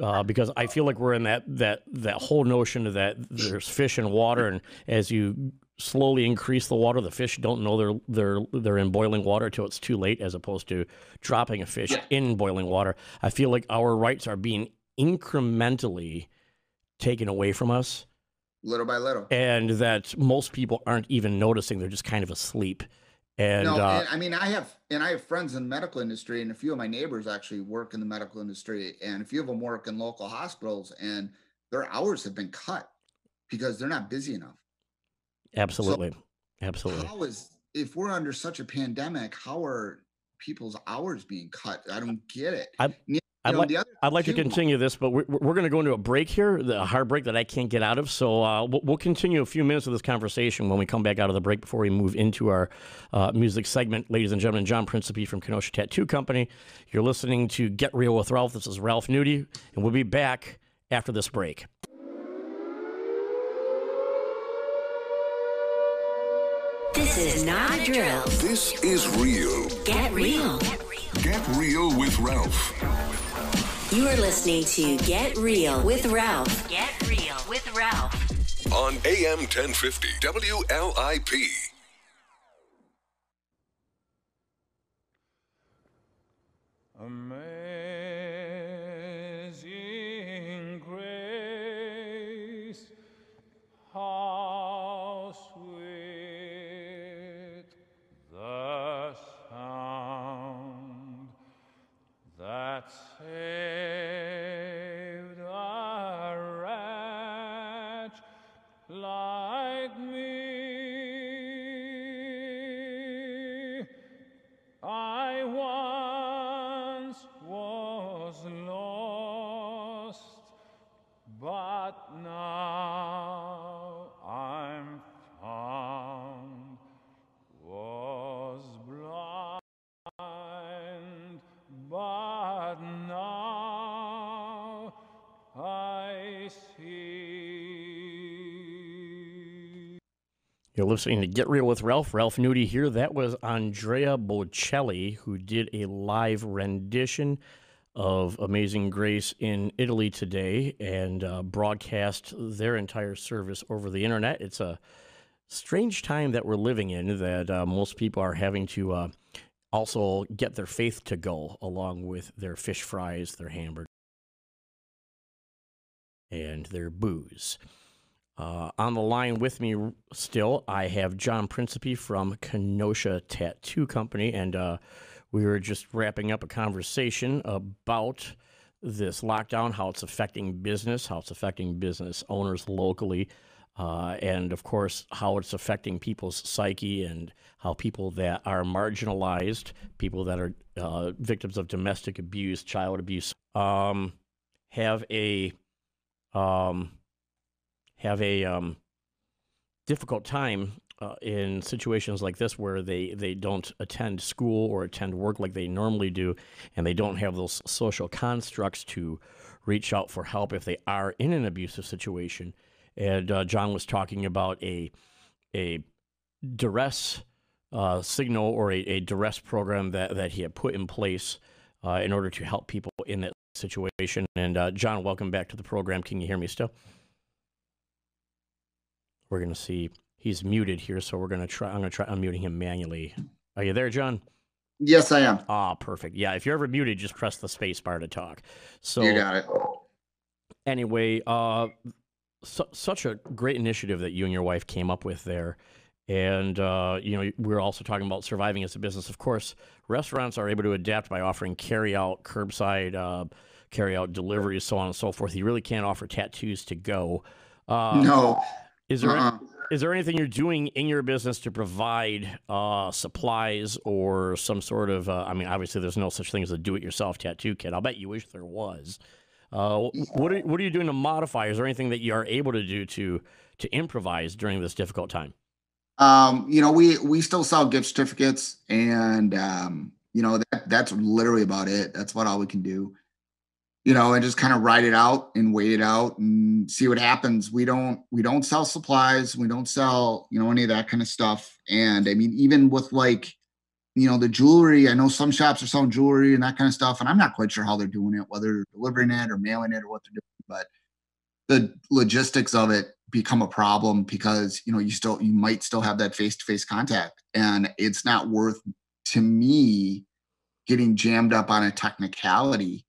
uh, because I feel like we're in that that that whole notion of that there's fish in water, and as you slowly increase the water, the fish don't know they're they're they're in boiling water until it's too late, as opposed to dropping a fish in boiling water. I feel like our rights are being incrementally taken away from us, little by little, and that most people aren't even noticing; they're just kind of asleep. And, no, uh, and I mean, I have, and I have friends in the medical industry, and a few of my neighbors actually work in the medical industry, and a few of them work in local hospitals, and their hours have been cut because they're not busy enough. Absolutely, so absolutely. How is if we're under such a pandemic? How are people's hours being cut? I don't get it. I, I'd, know, like, I'd like to continue this, but we're, we're going to go into a break here, the hard break that I can't get out of. So uh, we'll, we'll, continue a few minutes of this conversation when we come back out of the break before we move into our uh, music segment. Ladies and gentlemen, John Principe from Kenosha Tattoo Company. You're listening to Get Real with Ralph. This is Ralph Nudie, and we'll be back after this break. This is not a drill. This is real. Get real. Get real. Get real with Ralph. You are listening to Get Real with Ralph. Get Real with Ralph. On AM 1050 WLIP. Amazing listening to Get Real with Ralph. Ralph Nudie here. That was Andrea Bocelli, who did a live rendition of Amazing Grace in Italy today and uh, broadcast their entire service over the internet. It's a strange time that we're living in that uh, most people are having to uh, also get their faith to go along with their fish fries, their hamburgers, and their booze. Uh, on the line with me still, I have John Principe from Kenosha Tattoo Company, and uh, we were just wrapping up a conversation about this lockdown, how it's affecting business, how it's affecting business owners locally, uh, and of course, how it's affecting people's psyche and how people that are marginalized, people that are uh, victims of domestic abuse, child abuse, um, have a um, have a um, difficult time uh, in situations like this where they, they don't attend school or attend work like they normally do, and they don't have those social constructs to reach out for help if they are in an abusive situation. And uh, John was talking about a a duress uh, signal or a, a, duress program that, that he had put in place uh, in order to help people in that situation. And uh, John, welcome back to the program. Can you hear me still? We're going to see. He's muted here, so we're going to try. I'm going to try unmuting him manually. Are you there, John? Yes, I am. Ah, perfect. Yeah, if you're ever muted, just press the space bar to talk. So you got it. Anyway, uh, su- such a great initiative that you and your wife came up with there. And, uh, you know, we're also talking about surviving as a business. Of course, restaurants are able to adapt by offering carry out, curbside, uh, carry out deliveries, so on and so forth. You really can't offer tattoos to go. Uh, no. Is there uh-uh. is there anything you're doing in your business to provide uh, supplies or some sort of? Uh, I mean, obviously, there's no such thing as a do-it-yourself tattoo kit. I'll bet you wish there was. Uh, what are, what are you doing to modify? Is there anything that you are able to do to to improvise during this difficult time? Um, you know, we we still sell gift certificates, and um, you know that that's literally about it. That's what all we can do you know, and just kind of ride it out and wait it out and see what happens. We don't we don't sell supplies, we don't sell, you know, any of that kind of stuff. And I mean, even with like, you know, the jewelry, I know some shops are selling jewelry and that kind of stuff, and I'm not quite sure how they're doing it, whether they're delivering it or mailing it or what they're doing, but the logistics of it become a problem because you know you still you might still have that face-to-face contact and it's not worth to me getting jammed up on a technicality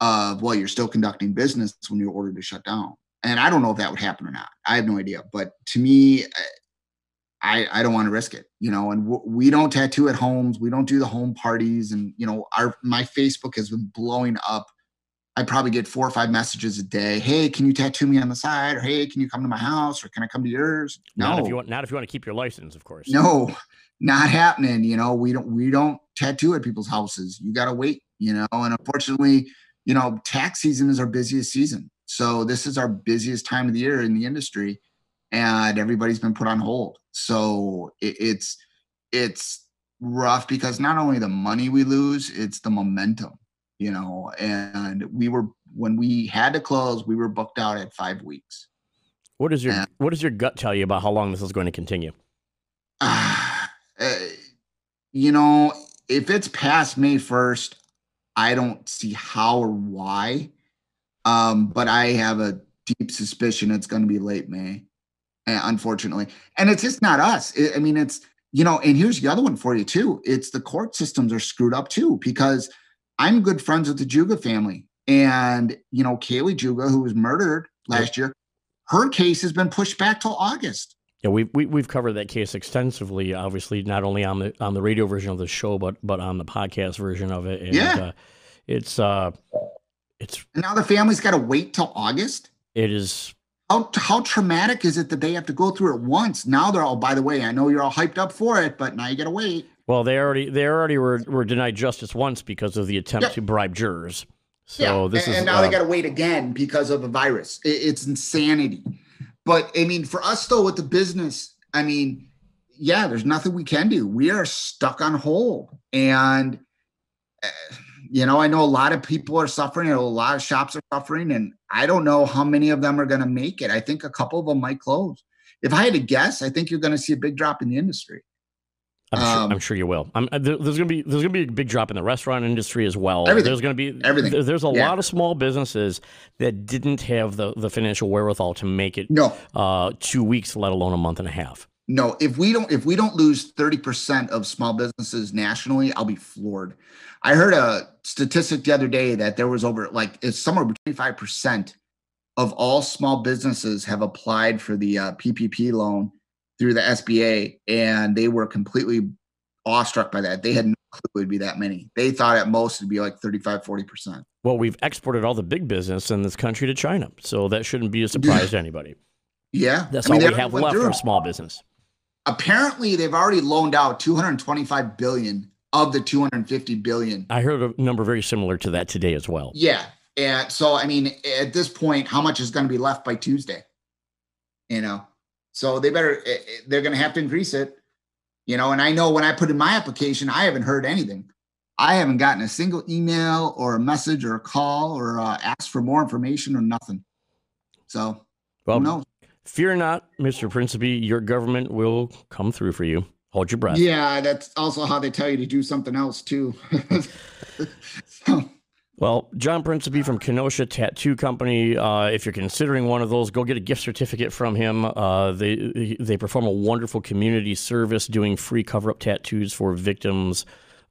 of well, you're still conducting business when you're ordered to shut down. And I don't know if that would happen or not. I have no idea. But to me, I I don't want to risk it, you know. And w- we don't tattoo at homes. We don't do the home parties. And you know, our my Facebook has been blowing up. I probably get four or five messages a day. Hey, can you tattoo me on the side? Or hey, can you come to my house? Or can I come to yours? No. Not if you want. Not if you want to keep your license, of course. No, not happening. You know, we don't we don't tattoo at people's houses. You got to wait. You know, and unfortunately, you know, tax season is our busiest season. So this is our busiest time of the year in the industry, and everybody's been put on hold. So it, it's it's rough because not only the money we lose, it's the momentum, you know. And we were when we had to close, we were booked out at five weeks. What does your and, What does your gut tell you about how long this is going to continue? Uh, you know, if it's past May first, I don't see how or why. Um, but I have a deep suspicion it's going to be late May, eh, unfortunately. And it's just not us. I mean, it's, you know, and here's the other one for you too. It's the court systems are screwed up too, because I'm good friends with the Juga family. And, you know, Kaylee Juga, who was murdered last year, her case has been pushed back till August. Yeah, we've we, have we have covered that case extensively. Obviously, not only on the on the radio version of the show, but but on the podcast version of it. And, yeah, uh, it's uh, it's. And now the family's got to wait till August. It is. How how traumatic is it that they have to go through it once? Now they're all. By the way, I know you're all hyped up for it, but now you got to wait. Well, they already they already were were denied justice once because of the attempt yep. to bribe jurors. So yeah. this and, is and now uh, they got to wait again because of a virus. It, it's insanity. But I mean, for us though, with the business, I mean, yeah, there's nothing we can do. We are stuck on hold, and uh, you know, I know a lot of people are suffering, a lot of shops are suffering, and I don't know how many of them are going to make it. I think a couple of them might close. If I had to guess, I think you're going to see a big drop in the industry. I'm, um, sure, I'm sure, you will. I'm, there's going to be there's to be a big drop in the restaurant industry as well. Everything. There's going to be everything. There's a yeah. lot of small businesses that didn't have the, the financial wherewithal to make it. No. Uh, two weeks, let alone a month and a half. No, if we don't if we don't lose 30% of small businesses nationally, I'll be floored. I heard a statistic the other day that there was over like it's somewhere between 5% of all small businesses have applied for the uh, PPP loan through the SBA, and they were completely awestruck by that. They had no clue it would be that many. They thought at most it'd be like 35, 40%. Well, we've exported all the big business in this country to China, so that shouldn't be a surprise to anybody. Yeah. That's I mean, all we have left for small business. Apparently, they've already loaned out 225 billion of the 250 billion. I heard a number very similar to that today as well. Yeah. And so, I mean, at this point, how much is going to be left by Tuesday? You know, so they better, eh, eh, they're going to have to increase it. You know, and I know when I put in my application, I haven't heard anything. I haven't gotten a single email or a message or a call or uh, asked for more information or nothing. So, well, no. Fear not, Mr. Principe. Your government will come through for you. Hold your breath. Yeah, that's also how they tell you to do something else too. so. Well, John Principe from Kenosha Tattoo Company. Uh, if you're considering one of those, go get a gift certificate from him. Uh, they they perform a wonderful community service, doing free cover up tattoos for victims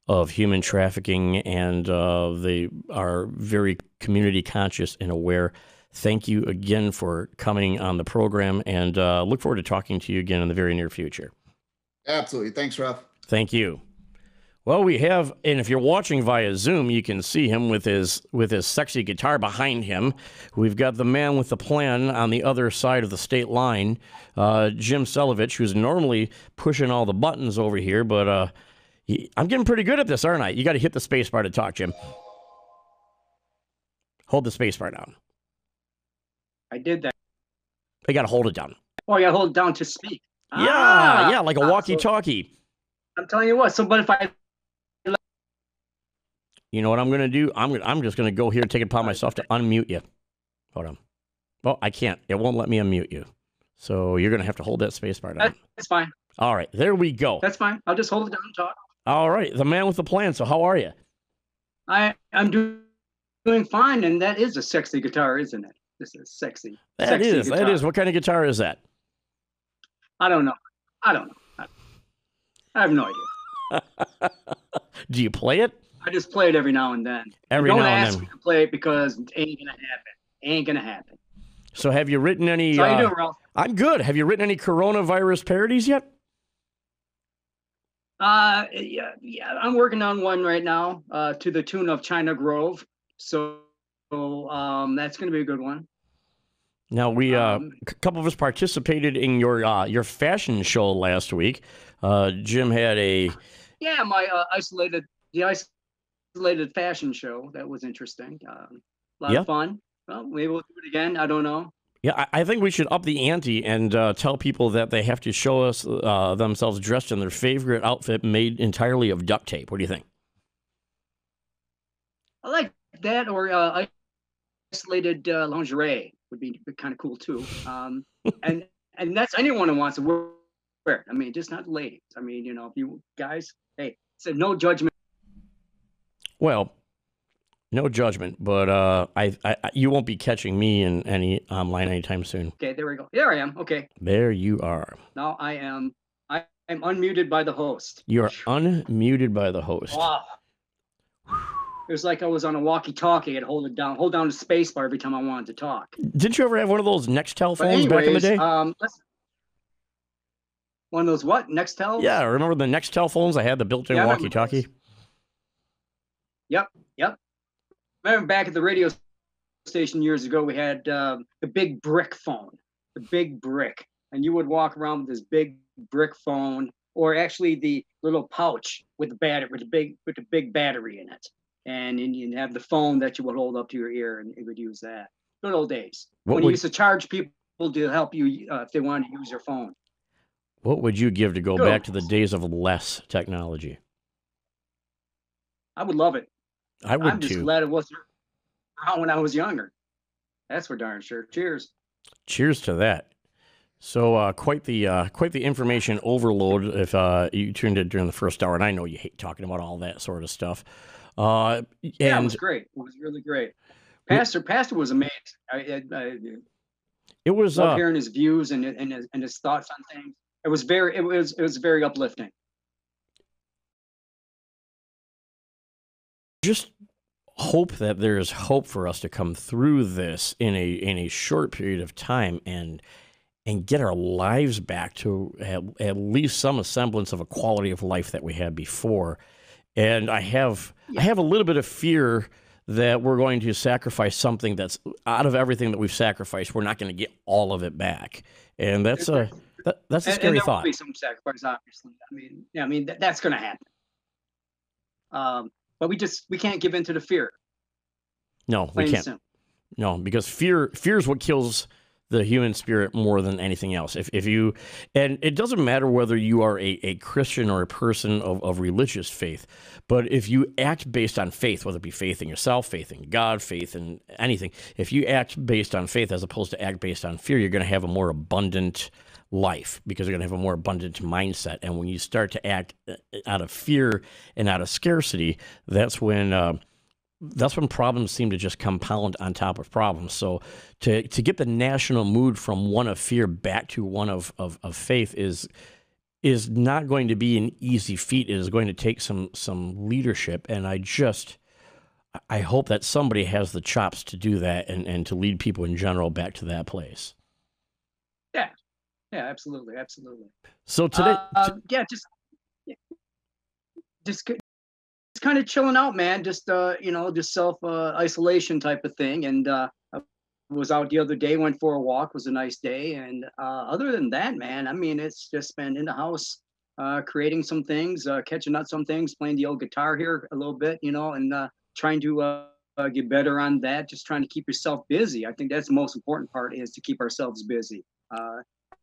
of human trafficking, and uh, they are very community conscious and aware. Thank you again for coming on the program, and uh, look forward to talking to you again in the very near future. Absolutely. Thanks, Ralph. Thank you. Well, we have, and if you're watching via Zoom, you can see him with his with his sexy guitar behind him. We've got the man with the plan on the other side of the state line, uh, Jim Selovich, who's normally pushing all the buttons over here, but uh, he, I'm getting pretty good at this, aren't I? You got to hit the space bar to talk, Jim. Hold the space bar down. I did that. You got to hold it down. Oh, you got to hold it down to speak. Yeah, ah, yeah, like a walkie-talkie. So I'm telling you what. So, but if I you know what I'm going to do? I'm gonna, I'm just going to go here and take it upon myself to unmute you. Hold on. Well, I can't. It won't let me unmute you. So you're going to have to hold that space bar down. That's fine. All right. There we go. That's fine. I'll just hold it down and talk. All right. The man with the plan. So how are you? I I'm doing doing fine, and that is a sexy guitar, isn't it? This is sexy. That sexy is. That is. What kind of guitar is that? I don't know. I don't know. I have no idea. Do you play it? I just play it every now and then. Every don't now ask and then. me to play it because it ain't gonna happen. ain't gonna happen. So have you written any? So how uh, you doing, Ralph? I'm good. Have you written any coronavirus parodies yet? Uh, yeah, yeah. I'm working on one right now. Uh, to the tune of China Grove. So, um, that's gonna be a good one. Now we, uh, um, a couple of us participated in your uh, your fashion show last week. Uh, Jim had a yeah, my uh, isolated the isolated fashion show. That was interesting. Um, a lot Yeah. of fun. Well, maybe we'll do it again. I don't know. Yeah, I, I think we should up the ante and uh, tell people that they have to show us uh, themselves dressed in their favorite outfit made entirely of duct tape. What do you think? I like that or uh, isolated uh, lingerie would be kind of cool too. Um, and and that's anyone who wants to wear it. I mean, just not ladies. I mean, you know, if you guys, hey, said no judgment. Well, no judgment, but uh, I, I you won't be catching me in any online anytime soon. Okay, there we go. There I am. Okay, There you are. now I am. I am unmuted by the host. You are unmuted by the host. Wow. It was like I was on a walkie-talkie. I'd hold it down, hold down the space bar every time I wanted to talk. Didn't you ever have one of those Nextel phones back in the day? um. One of those what? Nextel? yeah, remember the Nextel phones? I had the built-in Yeah, walkie-talkie. Yep, yep. Remember back at the radio station years ago, we had um, the big brick phone, the big brick, and you would walk around with this big brick phone, or actually the little pouch with the battery, with the big, with the big battery in it, and then you'd have the phone that you would hold up to your ear, and it would use that. Good old days What when you used to charge people to help you uh, if they wanted to use your phone. What would you give to go Good. back to the days of less technology? I would love it. I would I'm just too. glad it wasn't around when I was younger. That's for darn sure. Cheers. Cheers to that. So uh, quite the uh, quite the information overload if uh, you tuned in during the first hour, and I know you hate talking about all that sort of stuff. Uh, Yeah, it was great. It was really great. Pastor Pastor was amazing. I, I, I it was uh, hearing his views and and his, and his thoughts on things. It was very it was it was very uplifting. Just hope that there is hope for us to come through this in a in a short period of time and and get our lives back to at, at least some semblance of a quality of life that we had before. And I have yeah. I have a little bit of fear that we're going to sacrifice something that's out of everything that we've sacrificed, we're not going to get all of it back, and that's a that, that's a and, scary and thought. Some sacrifice, obviously. I mean, yeah, I mean that, that's going to happen. Um, but we just we can't give in to the fear. No, we can't. No, because fear fear is what kills the human spirit more than anything else. If, if you, and it doesn't matter whether you are a, a Christian or a person of, of religious faith, but if you act based on faith, whether it be faith in yourself, faith in God, faith in anything, if you act based on faith as opposed to act based on fear, you're going to have a more abundant life because they're going to have a more abundant mindset. And when you start to act uh, out of fear and out of scarcity, that's when, uh, that's when problems seem to just compound on top of problems. So to to get the national mood from one of fear back to one of, of, of faith is is not going to be an easy feat. It is going to take some some leadership. And I just I hope that somebody has the chops to do that and, and to lead people in general back to that place. Yeah. Yeah, absolutely. Absolutely. So today uh, yeah, just just kind of chilling out, man. Just uh, you know, just self uh, isolation type of thing. And uh, I was out the other day, went for a walk. Was a nice day. And uh, other than that, man, I mean, it's just been in the house, uh, creating some things, uh, catching up some things, playing the old guitar here a little bit, you know, and uh, trying to uh, uh, get better on that. Just trying to keep yourself busy. I think that's the most important part is to keep ourselves busy. Uh,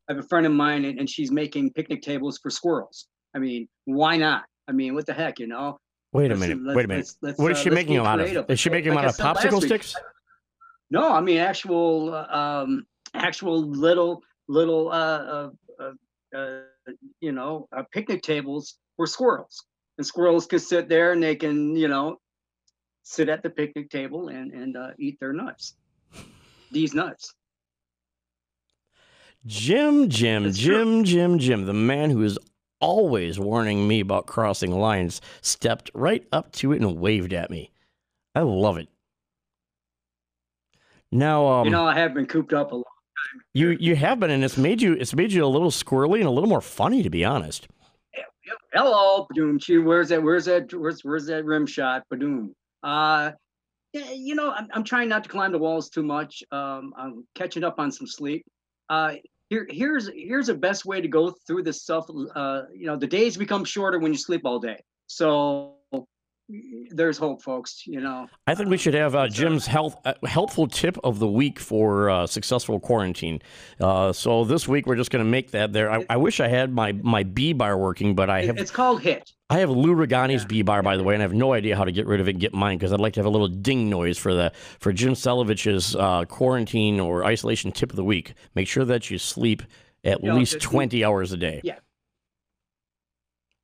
I have a friend of mine, and, and she's making picnic tables for squirrels. I mean, why not? I mean, what the heck, you know? Wait a minute. Wait a minute. Let's, let's, what is uh, she uh, making them out of? Is she making them out of popsicle sticks? No, I mean actual, um, actual little, little, uh, uh, uh, you know, uh, picnic tables for squirrels, and squirrels can sit there and they can, you know, sit at the picnic table and and uh, eat their nuts. These nuts. Jim, Jim, Jim, Jim, Jim, the man who is always warning me about crossing lines, stepped right up to it and waved at me. I love it. Now, um, you know, I have been cooped up a long time. You you have been, and it's made you it's made you a little squirrely and a little more funny, to be honest. Hello, Badoom. Where's that? Where's that? Where's where's that rim shot? Badoom. Uh, yeah, you know, I'm, I'm trying not to climb the walls too much. Um, I'm catching up on some sleep. Uh, here here's here's the best way to go through this stuff uh you know the days become shorter when you sleep all day. So there's hope folks you know i think we should have uh, jim's health uh, helpful tip of the week for uh, successful quarantine uh, so this week we're just going to make that there I, I, wish i had my my b bar working but i have it's called hit I have Lou Regani's yeah. B bar, by the way, and I have no idea how to get rid of it and get mine because I'd like to have a little ding noise for the for Jim Solovich's uh, quarantine or isolation tip of the week. Make sure that you sleep at you least know, twenty hours a day. Yeah.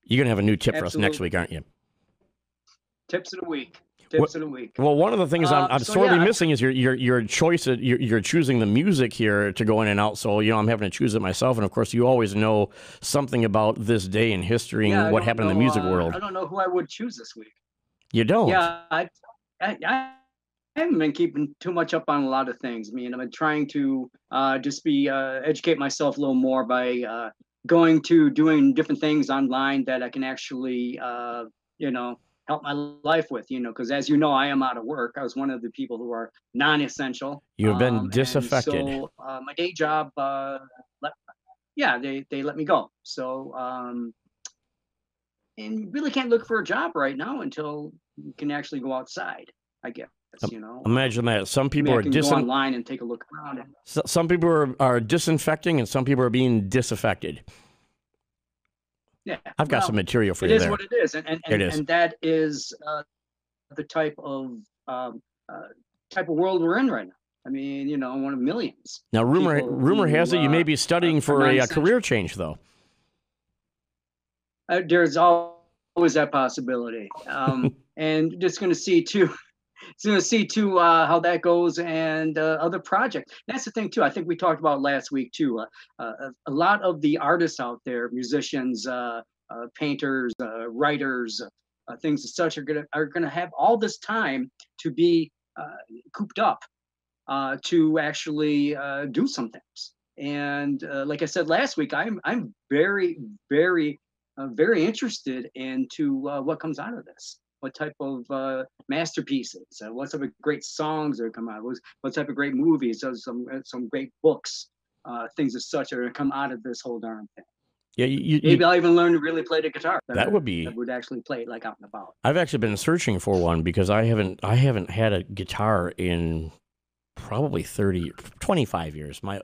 You're gonna have a new tip Absolutely. for us next week, aren't you? Tips of the week tips well, of the week. Well, one of the things I'm, uh, I'm so sorely yeah, missing is your your your choice. Of, you're, you're choosing the music here to go in and out. So you know I'm having to choose it myself. And of course, you always know something about this day in history and what happened know, in the music uh, world. I don't know who I would choose this week. You don't? Yeah, I, I, I haven't been keeping too much up on a lot of things. I mean, I've been trying to uh, just be uh, educate myself a little more by uh, going to doing different things online that I can actually, uh, you know, help my life with, you know, because as you know, I am out of work. I was one of the people who are non-essential. You've been um, disaffected. So uh, my day job, uh, let, yeah, they they let me go. So um, and you really can't look for a job right now until you can actually go outside. I guess you know. Imagine that. Some people I mean, are dis- online and take a look around. And- some people are, are disinfecting, and some people are being disaffected. Yeah, I've got well, some material for you. It is what it is, and and, and, is. and that is uh, the type of um, uh, type of world we're in right now. I mean, you know, one of millions. Now, rumor rumor who, has it you may be studying uh, for a, a, career change, though. Uh, there's always that possibility, um, and just going to see too. Going to see too uh, how that goes and uh, other projects. That's the thing too. I think we talked about last week too. Uh, uh a lot of the artists out there, musicians, uh, uh, painters, writers, things as such are gonna are gonna have all this time to be cooped up to actually do some things. And like I said last week, I'm I'm very very very interested into what comes out of this. What type of uh, masterpieces? Uh, what type of great songs are come out? What, what type of great movies? Uh, some uh, some great books, uh, things as such are going to come out of this whole darn thing. Yeah, you, maybe you, I'll even learn to really play the guitar. That, that would be. That would actually play it like out and about. I've actually been searching for one because I haven't I haven't had a guitar in probably 30, 25 years. My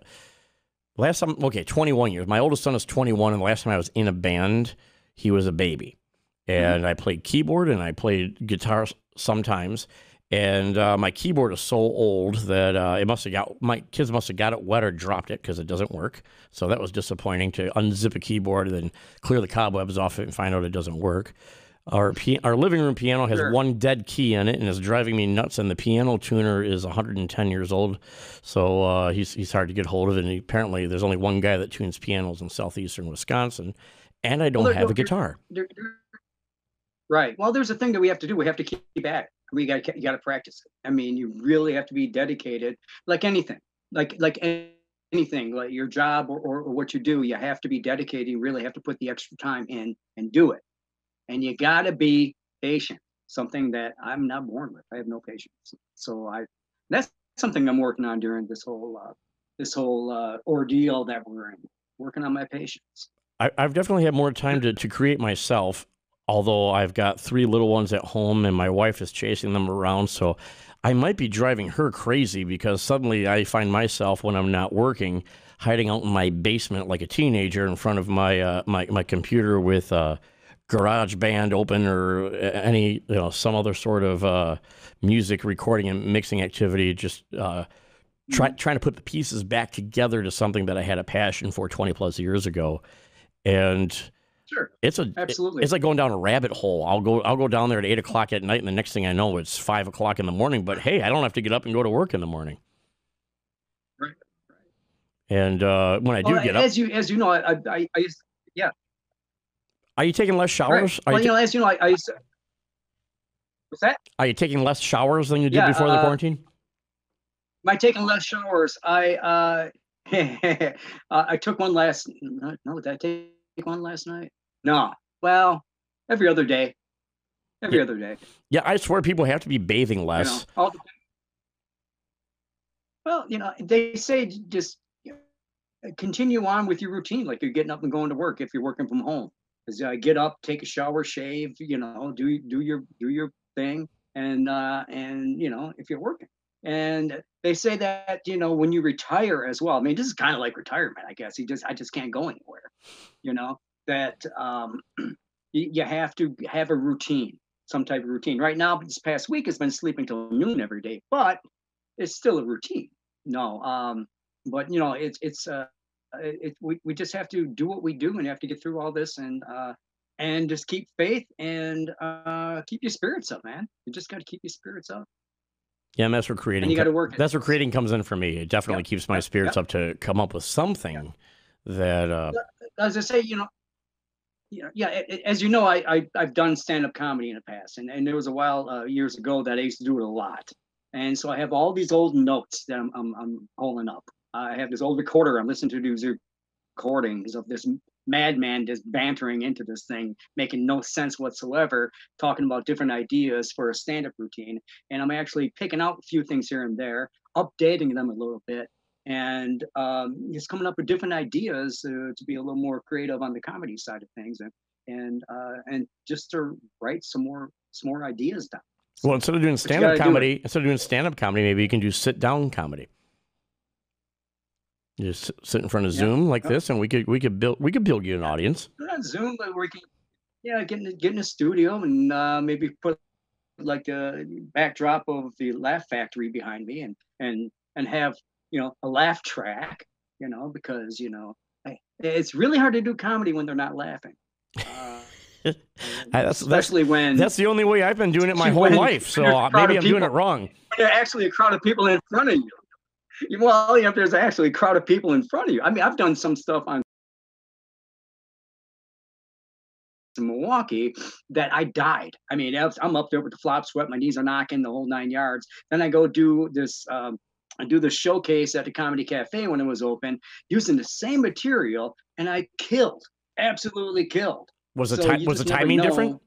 last time, okay, 21 years. My oldest son is 21, and the last time I was in a band, he was a baby. Mm-hmm. And. I played keyboard and I played guitar sometimes. And uh, my keyboard is so old that uh, it must have got my kids must have got it wet or dropped it because it doesn't work. So that was disappointing to unzip a keyboard and then clear the cobwebs off it and find out it doesn't work. Our our living room piano has sure. one dead key in it and is driving me nuts. And the piano tuner is 110 years old, so uh, he's he's hard to get hold of. And apparently, there's only one guy that tunes pianos in southeastern Wisconsin, and I don't well, have a guitar. Right. Well, there's a thing that we have to do. We have to keep at it. We got you got to practice it. I mean, you really have to be dedicated, like anything, like like anything, like your job or, or, or what you do. You have to be dedicated. You really have to put the extra time in and do it and you got to be patient something that i'm not born with i have no patience so i that's something i'm working on during this whole uh, this whole uh, ordeal that we're in working on my patience I, have definitely had more time to, to create myself although i've got three little ones at home and my wife is chasing them around so i might be driving her crazy because suddenly i find myself when i'm not working hiding out in my basement like a teenager in front of my uh, my, my computer with uh, GarageBand open or any you know some other sort of uh, music recording and mixing activity just uh, try, mm-hmm. trying to put the pieces back together to something that i had a passion for 20 plus years ago and sure it's a absolutely it's like going down a rabbit hole i'll go i'll go down there at 8 o'clock at night and the next thing i know it's 5 o'clock in the morning but hey i don't have to get up and go to work in the morning right and uh, when I do well, get as up, as you as you know, I, I, I used, yeah, are you taking less showers? Right. Well, you, you know, as you know, I, I used to, what's that? Are you taking less showers than you did yeah, before uh, the quarantine? Am I taking less showers, I uh, uh, I took one last. No, did I take one last night? No. Well, every other day. Every yeah. other day. Yeah, I swear people have to be bathing less. You know, well, you know, they say just continue on with your routine, like you're getting up and going to work if you're working from home is uh, get up, take a shower, shave, you know, do do your do your thing, and uh, and you know if you're working. And they say that you know when you retire as well. I mean, this is kind of like retirement, I guess. You just I just can't go anywhere. You know that um, you, you have to have a routine, some type of routine. Right now, this past week has been sleeping till noon every day, but it's still a routine. No, um, but you know it's it's uh, it, we, we just have to do what we do and have to get through all this and uh, and just keep faith and uh, keep your spirits up, man. You just got to keep your spirits up. Yeah, and that's where creating. And you got to work. That's where creating comes in for me. It definitely yep. keeps my spirits yep. up to come up with something that. Uh, As I say, you know, yeah, yeah. As you know, I, I have done stand up comedy in the past, and, and there was a while uh, years ago that I used to do it a lot, and so I have all these old notes that I'm I'm, I'm pulling up, I have this old recorder. I'm listening to these recordings of this madman just bantering into this thing, making no sense whatsoever, talking about different ideas for a stand-up routine. And I'm actually picking out a few things here and there, updating them a little bit, and um, just coming up with different ideas uh, to be a little more creative on the comedy side of things, and and uh, and just to write some more some more ideas down. Well, instead of doing stand-up comedy, instead of doing stand-up comedy, maybe you can do sit-down comedy. You just sit in front of yeah. Zoom like this, and we could we could build we could build you an audience. On Zoom, but we can, yeah, get in, get in a studio and uh, maybe put like a backdrop of the Laugh Factory behind me, and and and have you know a laugh track, you know, because you know it's really hard to do comedy when they're not laughing. Uh, that's, especially that's, when that's the only way I've been doing it my whole life. So maybe I'm people, doing it wrong. There's actually a crowd of people in front of you well, you know, if there's actually a crowd of people in front of you. I mean, I've done some stuff on in Milwaukee that I died. I mean, I'm up there with the flop sweat, my knees are knocking the whole nine yards. Then I go do this. Um, I do the showcase at the Comedy Cafe when it was open, using the same material, and I killed, absolutely killed. Was the so time was the timing different?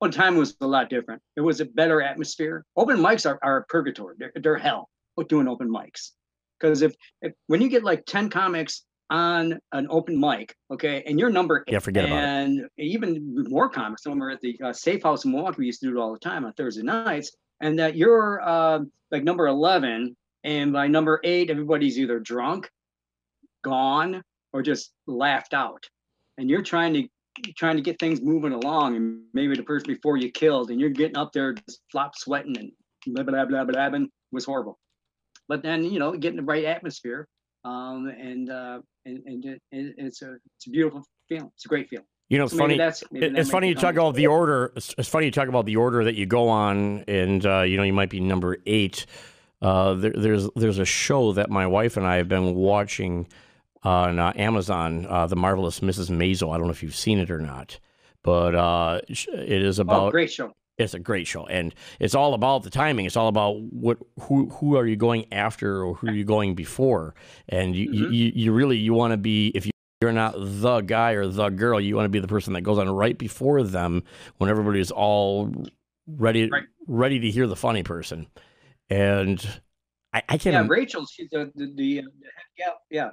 Well, time was a lot different. It was a better atmosphere. Open mics are, are purgatory. They're, they're hell. With doing open mics, because if, if when you get like ten comics on an open mic, okay, and your number yeah, forget about and it. even more comics. Some are at the uh, Safe House in Milwaukee. We used to do it all the time on Thursday nights, and that you're uh, like number eleven, and by number eight, everybody's either drunk, gone, or just laughed out, and you're trying to trying to get things moving along, and maybe the person before you killed, and you're getting up there just flop sweating and blah blah blah blah blah, was horrible. But then you know, getting the right atmosphere, um, and uh, and, and it, it's a it's a beautiful feeling. It's a great feeling. You know, it's so funny. it's funny you talk about the order. It's, it's, funny you talk about the order that you go on, and uh, you know you might be number eight. Uh, there, there's there's a show that my wife and I have been watching on uh, Amazon, uh, The Marvelous Mrs. Maisel. I don't know if you've seen it or not, but uh, it is oh, about. Oh, great show. It's a great show, and it's all about the timing. It's all about what who who are you going after or who are you going before, and you mm-hmm. you, you really you want to be if you you're not the guy or the girl. You want to be the person that goes on right before them when everybody's all ready right. ready to hear the funny person. And I, I can't. Yeah, Rachel. She's the the, the, the yeah yeah.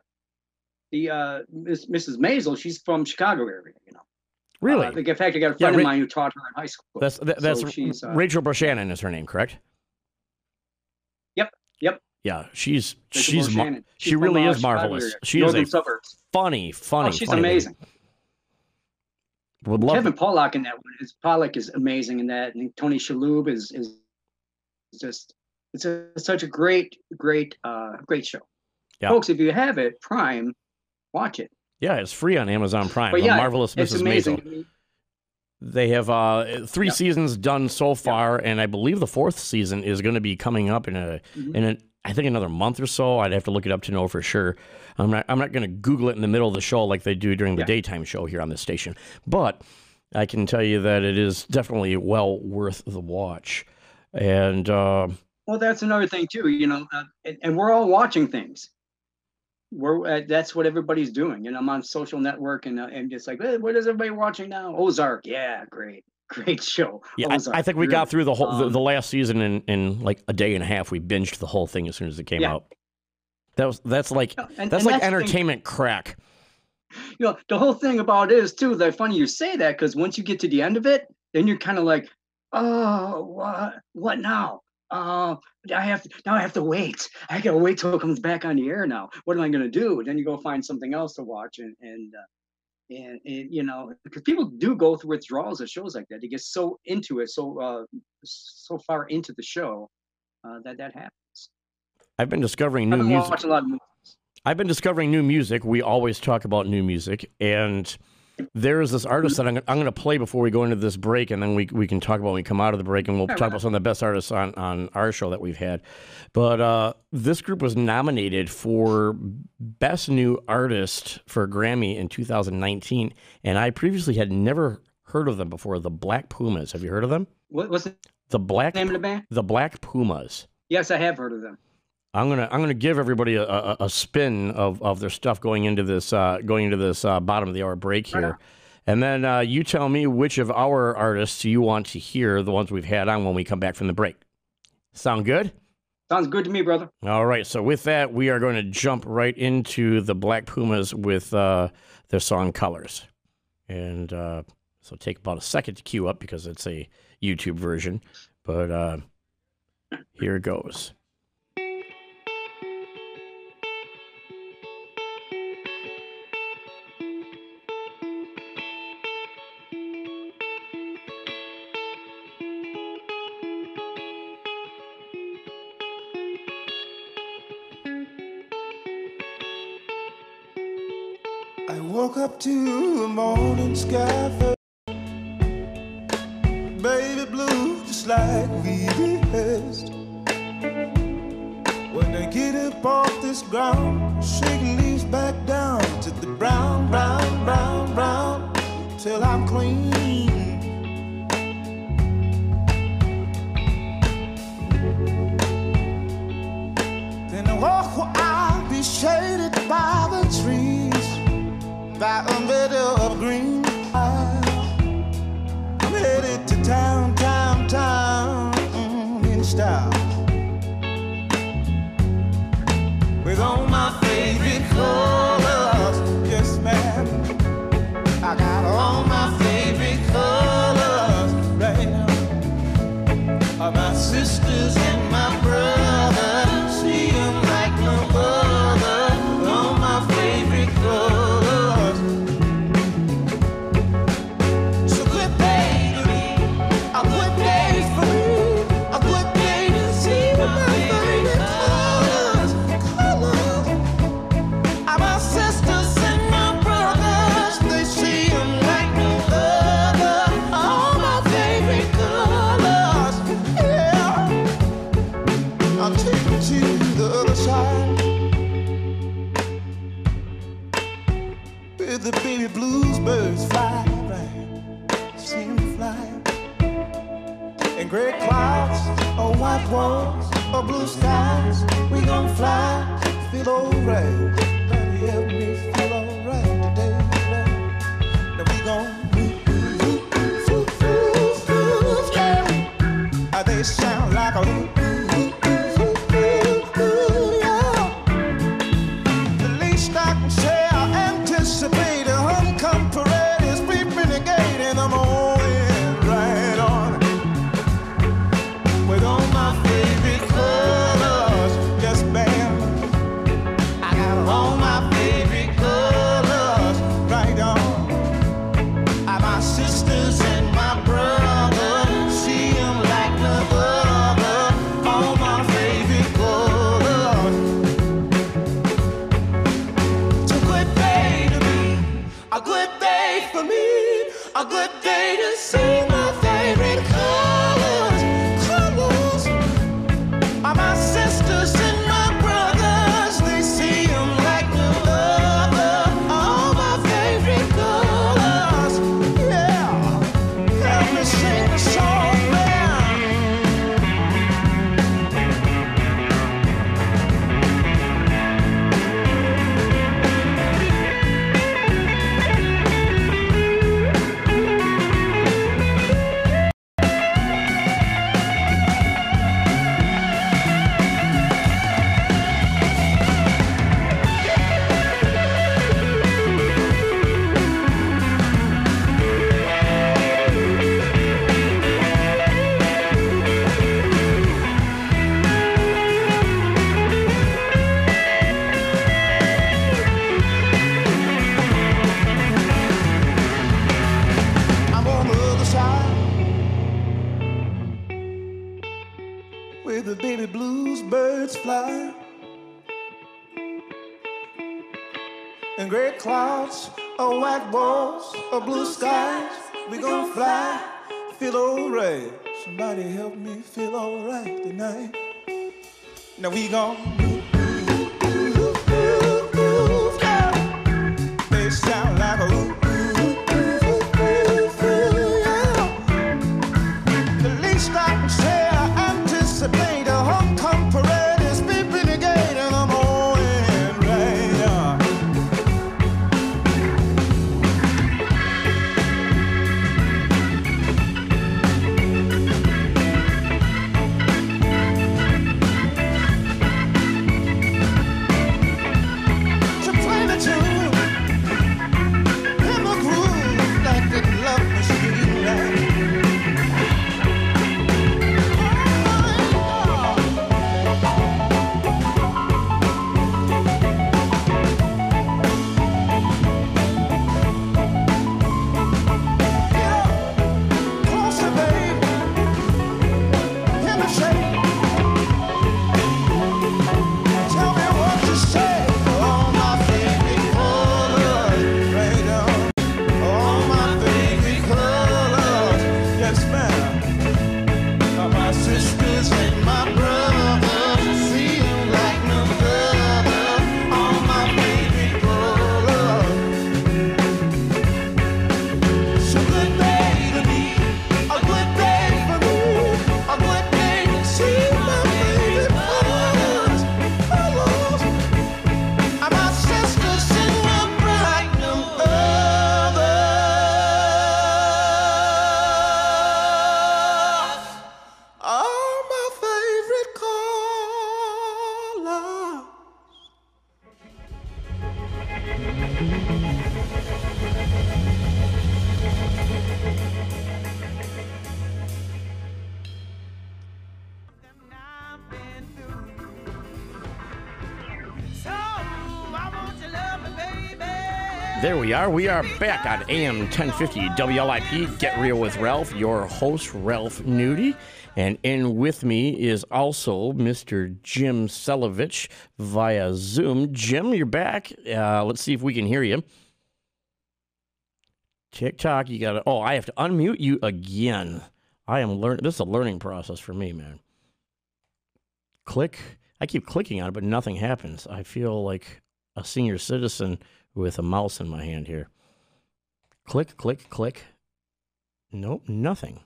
The uh, Miss, Mrs. Maisel. She's from Chicago area. You know. Really? Uh, in fact, I got a friend yeah, of mine who taught her in high school. That's that, that's so she's, uh, Rachel Brosnahan is her name, correct? Yep. Yep. Yeah, she's she's mar- she really is marvelous. She is a suburbs. funny, funny. Oh, she's funny amazing. Would love Kevin Pollak in that one. His Pollak is amazing in that, and Tony Shalhoub is is just it's a such a great great uh great show. Yeah. Folks, if you have it, Prime, watch it. Yeah, it's free on Amazon Prime. But yeah, the marvelous Mrs. Maisel. They have uh, three yep. seasons done so far, yep. and I believe the fourth season is going to be coming up in a mm-hmm. in a I think another month or so. I'd have to look it up to know for sure. I'm not I'm not going to Google it in the middle of the show like they do during the yeah. daytime show here on the station. But I can tell you that it is definitely well worth the watch. And uh, well, that's another thing too. You know, uh, and, and, we're all watching things. We're uh, that's what everybody's doing. And I'm on social network and uh, and it's like, hey, what is everybody watching now? Ozark, yeah, great great show. Yeah, I, I, think we got through the whole um, the, the, last season in, in like a day and a half. We binged the whole thing as soon as it came yeah. out. That was that's like and, that's and like that's entertainment thing, crack. You know, the whole thing about it is too. That funny you say that because once you get to the end of it, then you're kind of like, oh, what what now? Oh, I have to now. I have to wait. I gotta wait till it comes back on the air. Now, what am I gonna do? Then you go find something else to watch, and and uh, and, and you know because people do go through withdrawals at shows like that they get so into it so uh so far into the show uh, that that happens. I've been discovering new music i've been discovering new music. We always talk about new music and there is this artist that I'm, I'm going to play before we go into this break, and then we, we can talk about when we come out of the break, and we'll talk about some of the best artists on, on our show that we've had. But uh, this group was nominated for Best New Artist for Grammy in 2019, and I previously had never heard of them before. The Black Pumas. Have you heard of them? What was it? The Black name of the band? The Black Pumas. Yes, I have heard of them. I'm gonna I'm gonna give everybody a, a, a spin of, of their stuff going into this uh, going into this uh, bottom of the hour break here, right and then uh, you tell me which of our artists you want to hear, the ones we've had on when we come back from the break. Sound good? Sounds good to me, brother. All right. So with that, we are going to jump right into the Black Pumas with uh, their song "Colors," and uh, so take about a second to cue up because it's a YouTube version, but uh, here it goes. To a morning sky. Baby blue, just like we rehearsed. When they get up off this ground, Somebody help me feel alright tonight. Now we gon' are. We are back on AM 1050 WLIP. Get Real with Ralph, your host, Ralph Nudie. And in with me is also Mr. Jim Celovich via Zoom. Jim, you're back. Uh, let's see if we can hear you. TikTok, you got to. Oh, I have to unmute you again. I am learning. This is a learning process for me, man. Click. I keep clicking on it, but nothing happens. I feel like a senior citizen with a mouse in my hand here. Click, click, click. Nope, nothing.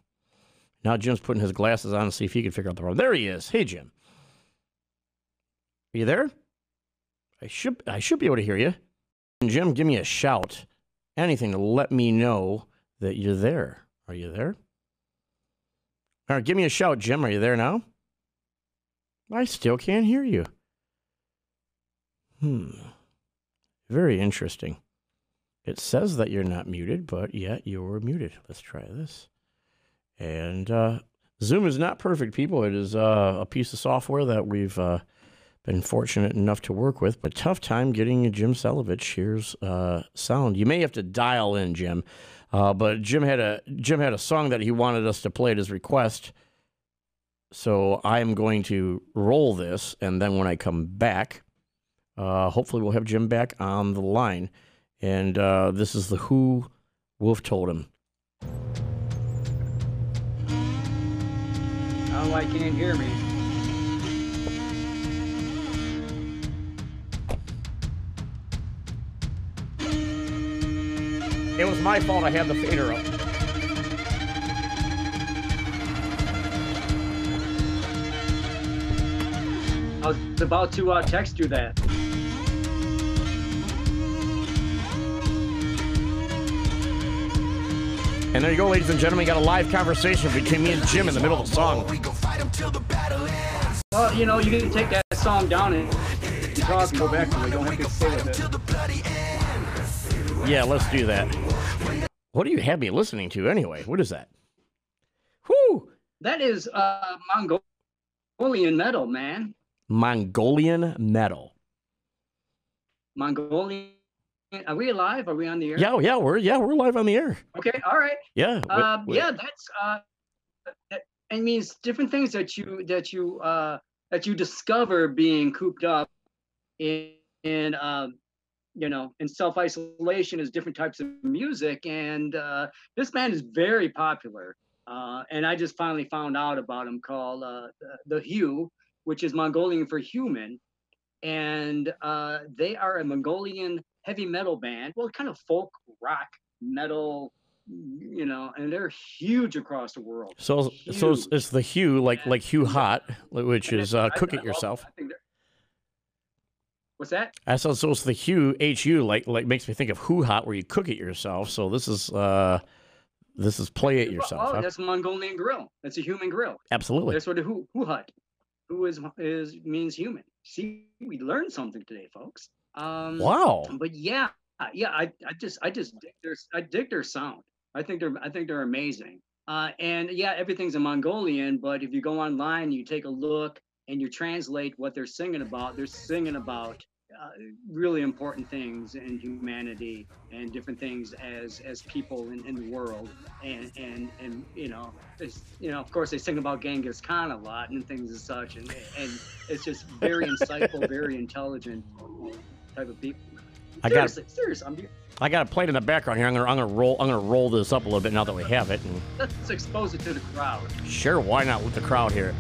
Now Jim's putting his glasses on to see if he can figure out the problem. There he is. Hey, Jim. Are you there? I should I should be able to hear you. Jim, give me a shout. Anything to let me know that you're there. Are you there? All right, give me a shout, Jim. Are you there now? I still can't hear you. Hmm. Very interesting. It says that you're not muted, but yet you're muted. Let's try this. And uh, Zoom is not perfect, people. It is uh, a piece of software that we've uh, been fortunate enough to work with, but tough time getting Jim Celovich here's uh, sound. You may have to dial in, Jim. Uh, but Jim had a Jim had a song that he wanted us to play at his request. So I'm going to roll this, and then when I come back, uh, hopefully, we'll have Jim back on the line. And uh, this is the Who Wolf told him. I can't hear me. It was my fault I had the fader up. I was about to uh, text you that. And there you go, ladies and gentlemen. got a live conversation between me and Jim in the middle of the song. Well, you know, you can take that song down and talk and go back to it. don't have to stay with it. Yeah, let's do that. What do you have me listening to anyway? What is that? Whoo! That is uh, Mongolian metal, man. Mongolian metal. Mongolian. Are we alive? Are we on the air? Yeah, yeah, we're yeah, we're live on the air. Okay, all right. Yeah, uh, yeah, that's uh, that, it means different things that you that you uh that you discover being cooped up in in um you know in self isolation is different types of music, and uh, this band is very popular. Uh, and I just finally found out about him called uh, the, the HU, which is Mongolian for human. And uh, they are a Mongolian heavy metal band, well, kind of folk rock metal, you know, and they're huge across the world. So, huge. so it's, the HU, like like HuHot, which is uh, cook it yourself. What's that? I said so. It's the HU H U, like like makes me think of HuHot, where you cook it yourself. So this is uh, this is play it yourself. Oh, huh? that's Mongolian grill. That's a human grill. Absolutely. That's what a Who Who Hut who is is means human. See, we learned something today, folks. Um, wow. But yeah, yeah, I, I just I just dig their I dig their sound. I think they're I think they're amazing. Uh, and yeah, everything's in Mongolian, but if you go online, you take a look and you translate what they're singing about. They're singing about uh, really important things in humanity and different things as as people in, in the world and and and you know it's you know of course they sing about Genghis Khan a lot and things as such and and it's just very insightful very intelligent type of people I got seriously I'm I got a plate in the background here. I'm gonna, I'm gonna roll, I'm gonna roll this up a little bit now that we have it. And... Let's expose it to the crowd. Sure, why not? with the crowd hear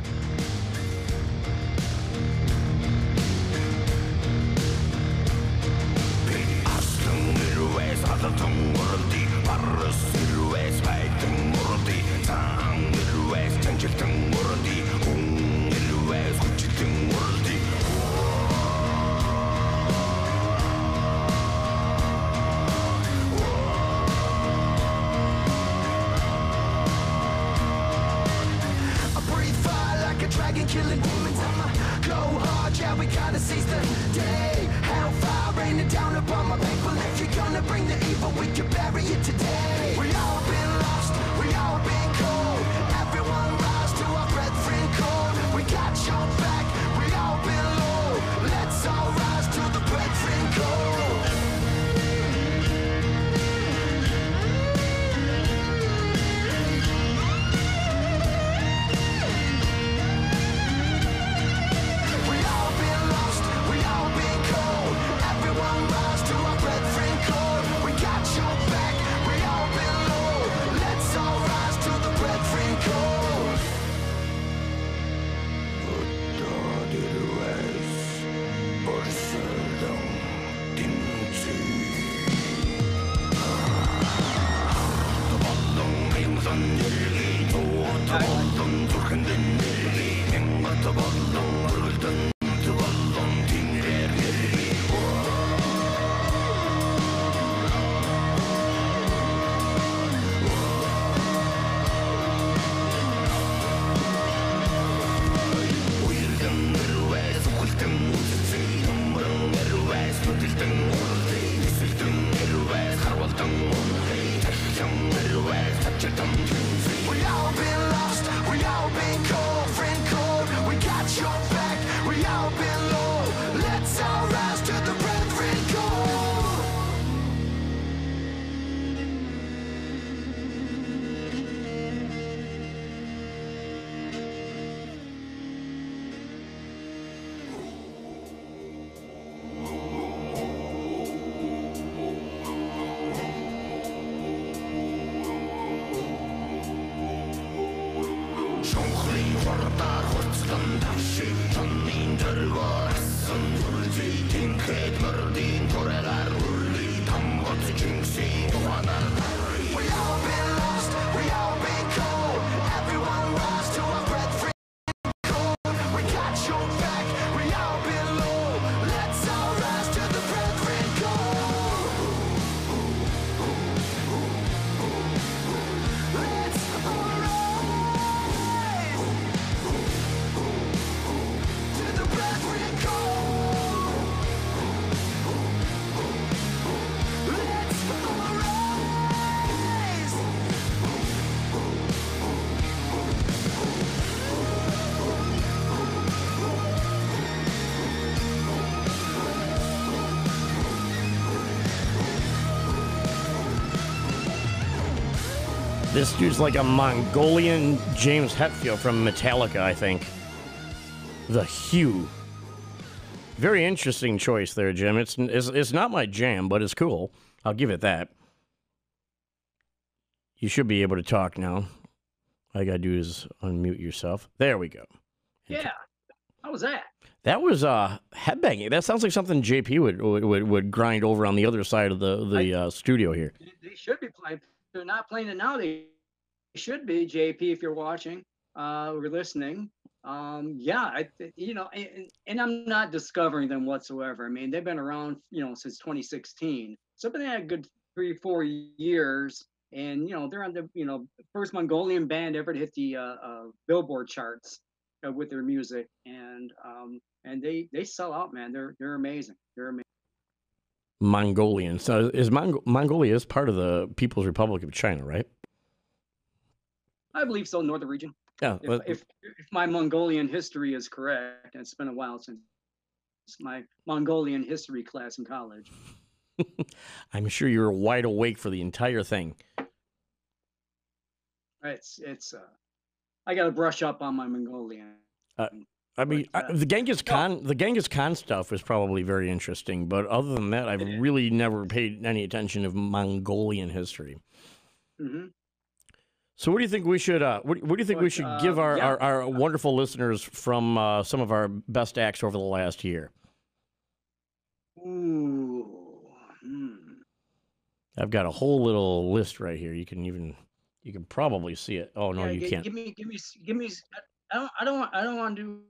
This dude's like a Mongolian James Hetfield from Metallica, I think. The HU. Very interesting choice there, Jim. It's, it's, it's not my jam, but it's cool. I'll give it that. You should be able to talk now. All you gotta do is unmute yourself. There we go. Yeah. How was that? That was uh headbanging. That sounds like something JP would would, would grind over on the other side of the the uh, studio here. They should be playing they're not playing it now. They should be, JP, if you're watching uh, or listening. Um, yeah, I, you know, and, and, I'm not discovering them whatsoever. I mean, they've been around, you know, since 2016. So, they had a good three, four years. And, you know, they're on the, you know, first Mongolian band ever to hit the uh, uh, Billboard charts uh, with their music. And, um, and they, they sell out, man. They're, they're amazing. They're amazing. Mongolian. So is Mong- Mongolia is part of the People's Republic of China, right? I believe so, in the northern region. Yeah. If, if, if my Mongolian history is correct, and it's been a while since my Mongolian history class in college. I'm sure you were wide awake for the entire thing. It's it's. Uh, I got to brush up on my Mongolian. Uh, I mean, I, the Genghis Khan, the Genghis Khan stuff was probably very interesting, but other than that, I've really never paid any attention to Mongolian history. Mm-hmm. So, what do you think we should? Uh, what, what do you think but, we should uh, give our, yeah. our, our, wonderful listeners from uh, some of our best acts over the last year? Ooh. Hmm. I've got a whole little list right here. You can even you can probably see it. Oh no, yeah, you give, can't. Give me, give me, give me. I don't, I don't, I don't want to do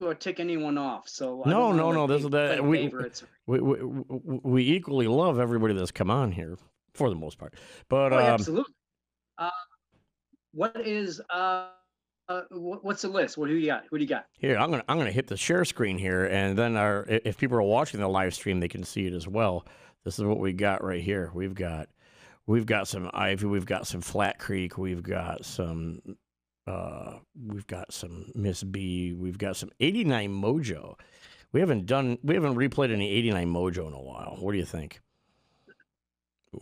or tick anyone off. So no, no, no. This is that we, we, we, we equally love everybody that's come on here for the most part. But oh, um, absolutely. Uh, what is uh, uh, what's the list? What do you got? Who do you got? Here, I'm gonna I'm gonna hit the share screen here, and then our if people are watching the live stream, they can see it as well. This is what we got right here. We've got we've got some Ivy, we've got some Flat Creek, we've got some uh, we've got some Miss B. We've got some 89 Mojo. We haven't done, we haven't replayed any 89 Mojo in a while. What do you think?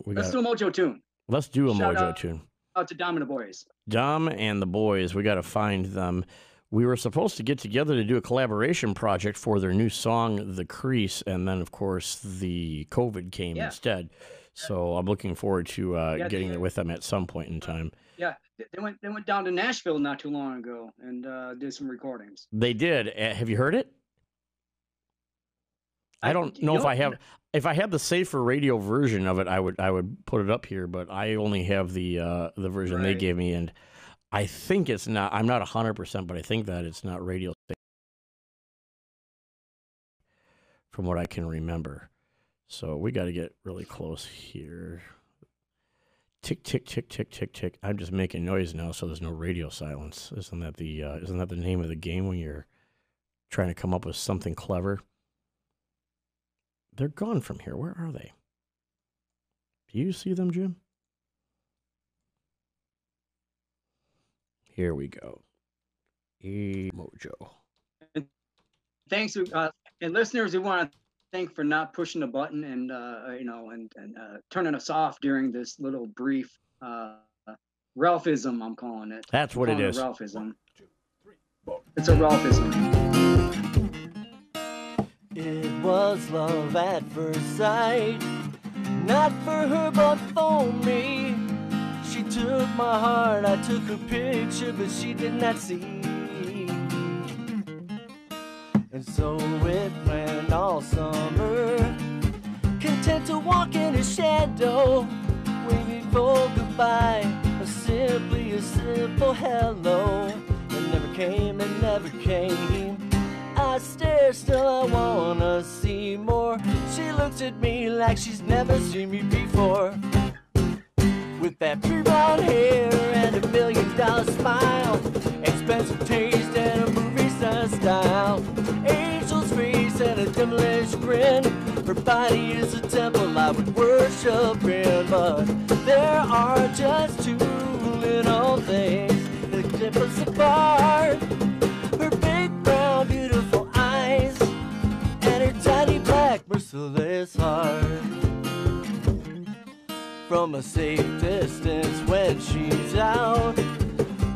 We let's got, do a Mojo tune. Let's do a Shout Mojo out, tune. Out to Dom and boys. Dom and the boys. We got to find them. We were supposed to get together to do a collaboration project for their new song, The Crease, and then, of course, the COVID came yeah. instead. So I'm looking forward to uh, yeah, getting there with them at some point in time. Yeah, they went they went down to Nashville not too long ago and uh, did some recordings. They did. Uh, have you heard it? I don't know if I have. If I had the safer radio version of it, I would I would put it up here. But I only have the uh, the version right. they gave me, and I think it's not. I'm not hundred percent, but I think that it's not radio. From what I can remember, so we got to get really close here tick tick tick tick tick tick. I'm just making noise now, so there's no radio silence. Isn't that the uh, isn't that the name of the game when you're trying to come up with something clever? They're gone from here. Where are they? Do you see them, Jim? Here we go. E Mojo. Thanks, uh, and listeners, we want to thank for not pushing the button and uh, you know and, and uh, turning us off during this little brief uh, Ralphism. I'm calling it. That's what it is. Ralphism. It's a Ralphism. It was love at first sight, not for her but for me. She took my heart, I took her picture, but she did not see. And so it went all summer. content to walk in his shadow. Waving for goodbye, or simply a simple hello. It never came, it never came. I stare, still I wanna see more. She looks at me like she's never seen me before. With that pretty blonde hair and a million dollar smile, expensive taste and a movie star style, angel's face and a devilish grin. Her body is a temple I would worship in, but there are just two little things that keep us apart. Merciless heart from a safe distance when she's out,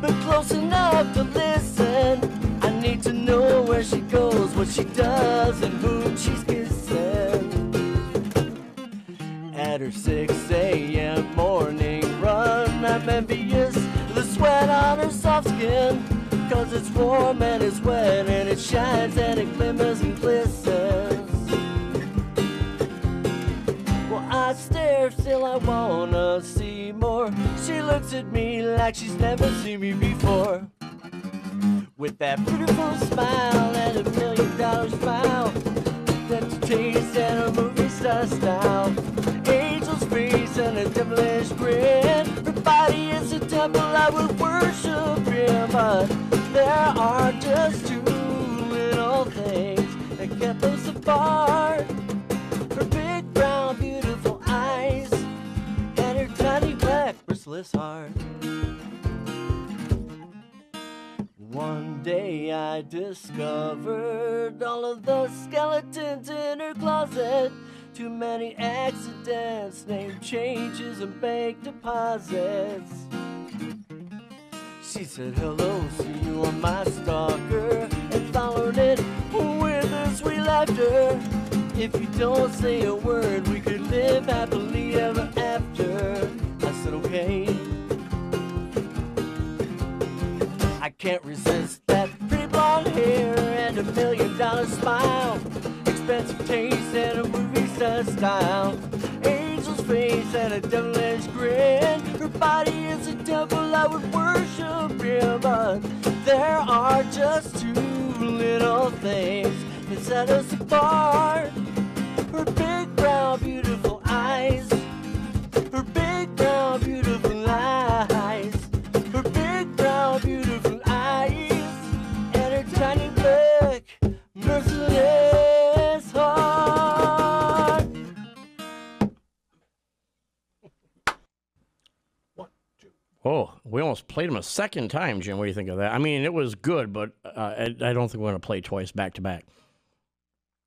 but close enough to listen. I need to know where she goes, what she does, and who she's kissing. At her 6 a.m. morning run, I'm envious of the sweat on her soft skin. Cause it's warm and it's wet and it shines and it glimmers and glistens. I stare, still I wanna see more. She looks at me like she's never seen me before. With that beautiful smile and a million dollar smile. That's taste and a movie star style. Angel's face and a devilish grin. Her body is a temple I would worship in. But there are just two little things that kept us apart. Black, merciless heart. One day I discovered all of the skeletons in her closet. Too many accidents, name changes, and bank deposits. She said, Hello, see you on my stalker, and followed it with a sweet laughter. If you don't say a word, we could live happily ever after. I said, Okay. I can't resist that pretty blonde hair and a million dollar smile. Expensive taste and a movie star style. Angel's face and a devilish grin. Her body is a temple I would worship in, but there are just two little things that set us apart. Her big brown, beautiful played him a second time, Jim. What do you think of that? I mean, it was good, but uh, I, I don't think we're going to play twice back to back.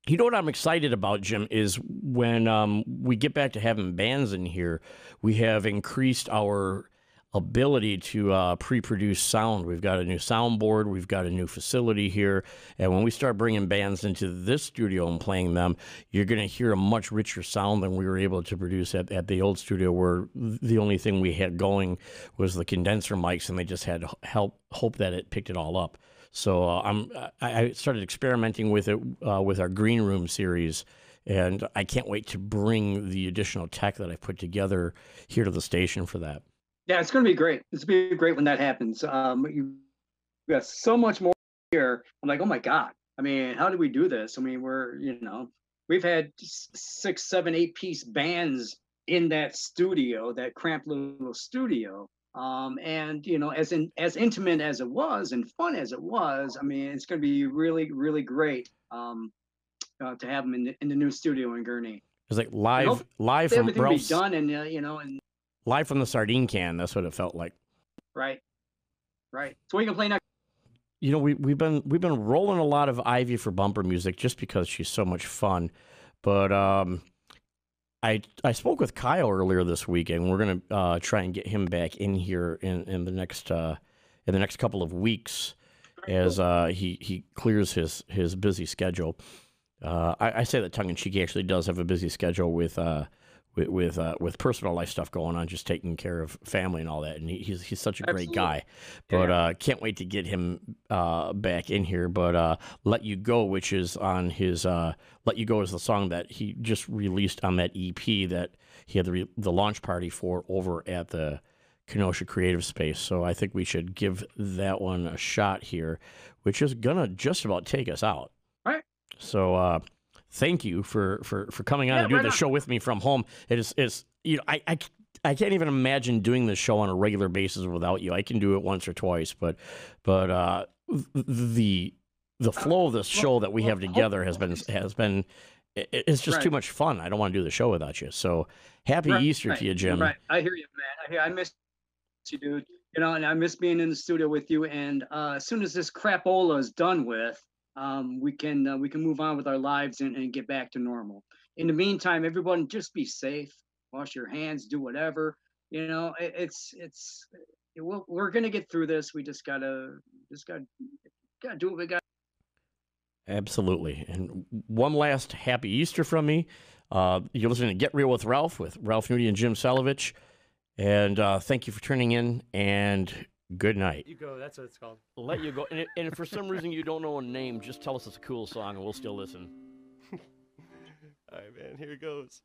You know what I'm excited about, Jim, is when um, we get back to having bands in here, we have increased our ability to uh, pre-produce sound. We've got a new soundboard, we've got a new facility here, and when we start bringing bands into this studio and playing them, you're going to hear a much richer sound than we were able to produce at, at the old studio, where the only thing we had going was the condenser mics, and they just had help hope that it picked it all up. So uh, I'm I started experimenting with it uh, with our green room series, and I can't wait to bring the additional tech that I've put together here to the station for that. Yeah, it's going to be great. It's going to be great when that happens. Um, you got so much more here. I'm like, oh my god. I mean, how did we do this? I mean, we're you know, we've had six, seven, eight piece bands in that studio, that cramped little studio. Um, and you know, as in as intimate as it was and fun as it was, I mean, it's going to be really, really great um, uh, to have them in the, in the new studio in Gurnee. It's like live live from everything be Ralph's, done, and uh, you know, and live from the sardine can. That's what it felt like. right, right. So we can play next. You know, we we've been we've been rolling a lot of Ivy for bumper music just because she's so much fun. But um, I I spoke with Kyle earlier this week, and we're gonna uh, try and get him back in here in in the next uh, in the next couple of weeks as uh, he he clears his his busy schedule. Uh, I, I say that tongue in cheek. He actually does have a busy schedule with uh, with with, uh, with personal life stuff going on, just taking care of family and all that. And he, he's he's such a great guy. But uh, can't wait to get him uh, back in here. But uh, "Let You Go," which is on his uh, "Let You Go" is the song that he just released on that EP that he had the re- the launch party for over at the Kenosha Creative Space. So I think we should give that one a shot here, which is gonna just about take us out. Right. So uh, thank you for for for coming on Yeah, and doing right the show with me from home. It is is you know I, I I can't even imagine doing this show on a regular basis without you. I can do it once or twice, but but uh, the the flow of this show that we have together has been has been it's just too much fun. I don't want to do the show without you. So happy Right, Easter right, to you, Jim. Right. I hear you, man. I hear I miss you, dude. You know, and I miss being in the studio with you. And uh, as soon as this crapola is done with, um, we can uh, we can move on with our lives and, and get back to normal. In the meantime, everyone just be safe. Wash your hands. Do whatever. You know, it, it's it's it, we're, we're gonna get through this. We just gotta just gotta gotta do what we got. Absolutely. And one last happy Easter from me. Uh, you're listening to Get Real with Ralph with Ralph Nudie and Jim Salovich. And uh, thank you for tuning in and good night. You go. That's what it's called. Let you go. And, if- and if for some reason you don't know a name, just tell us it's a cool song and we'll still listen. All right, man. Here it goes.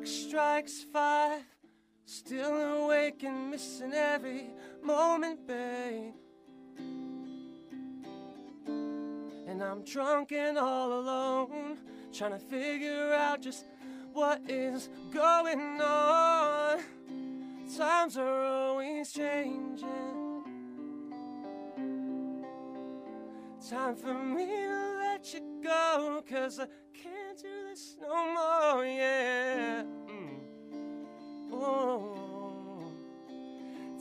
Clock strikes five, still awake and missing every moment, babe. And I'm drunk and all alone, trying to figure out just what is going on. Times are always changing. Time for me to let you go, cause I can't do this no more, yeah.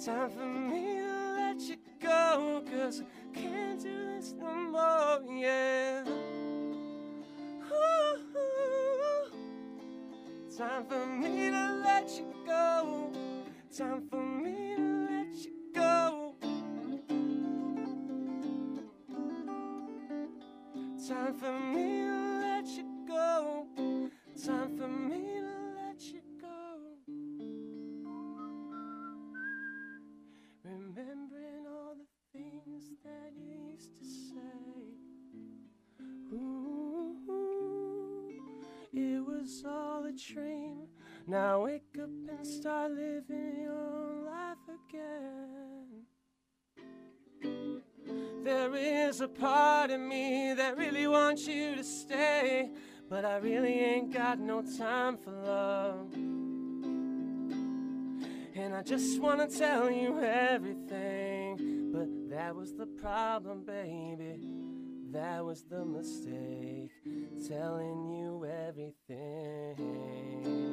Time for me to let you go, cause I can't do this no more, yeah. Ooh. Time for me to let you go. Time for me start living your life again. There is a part of me that really wants you to stay, but I really ain't got no time for love. And I just wanna tell you everything, but that was the problem, baby. That was the mistake, telling you everything.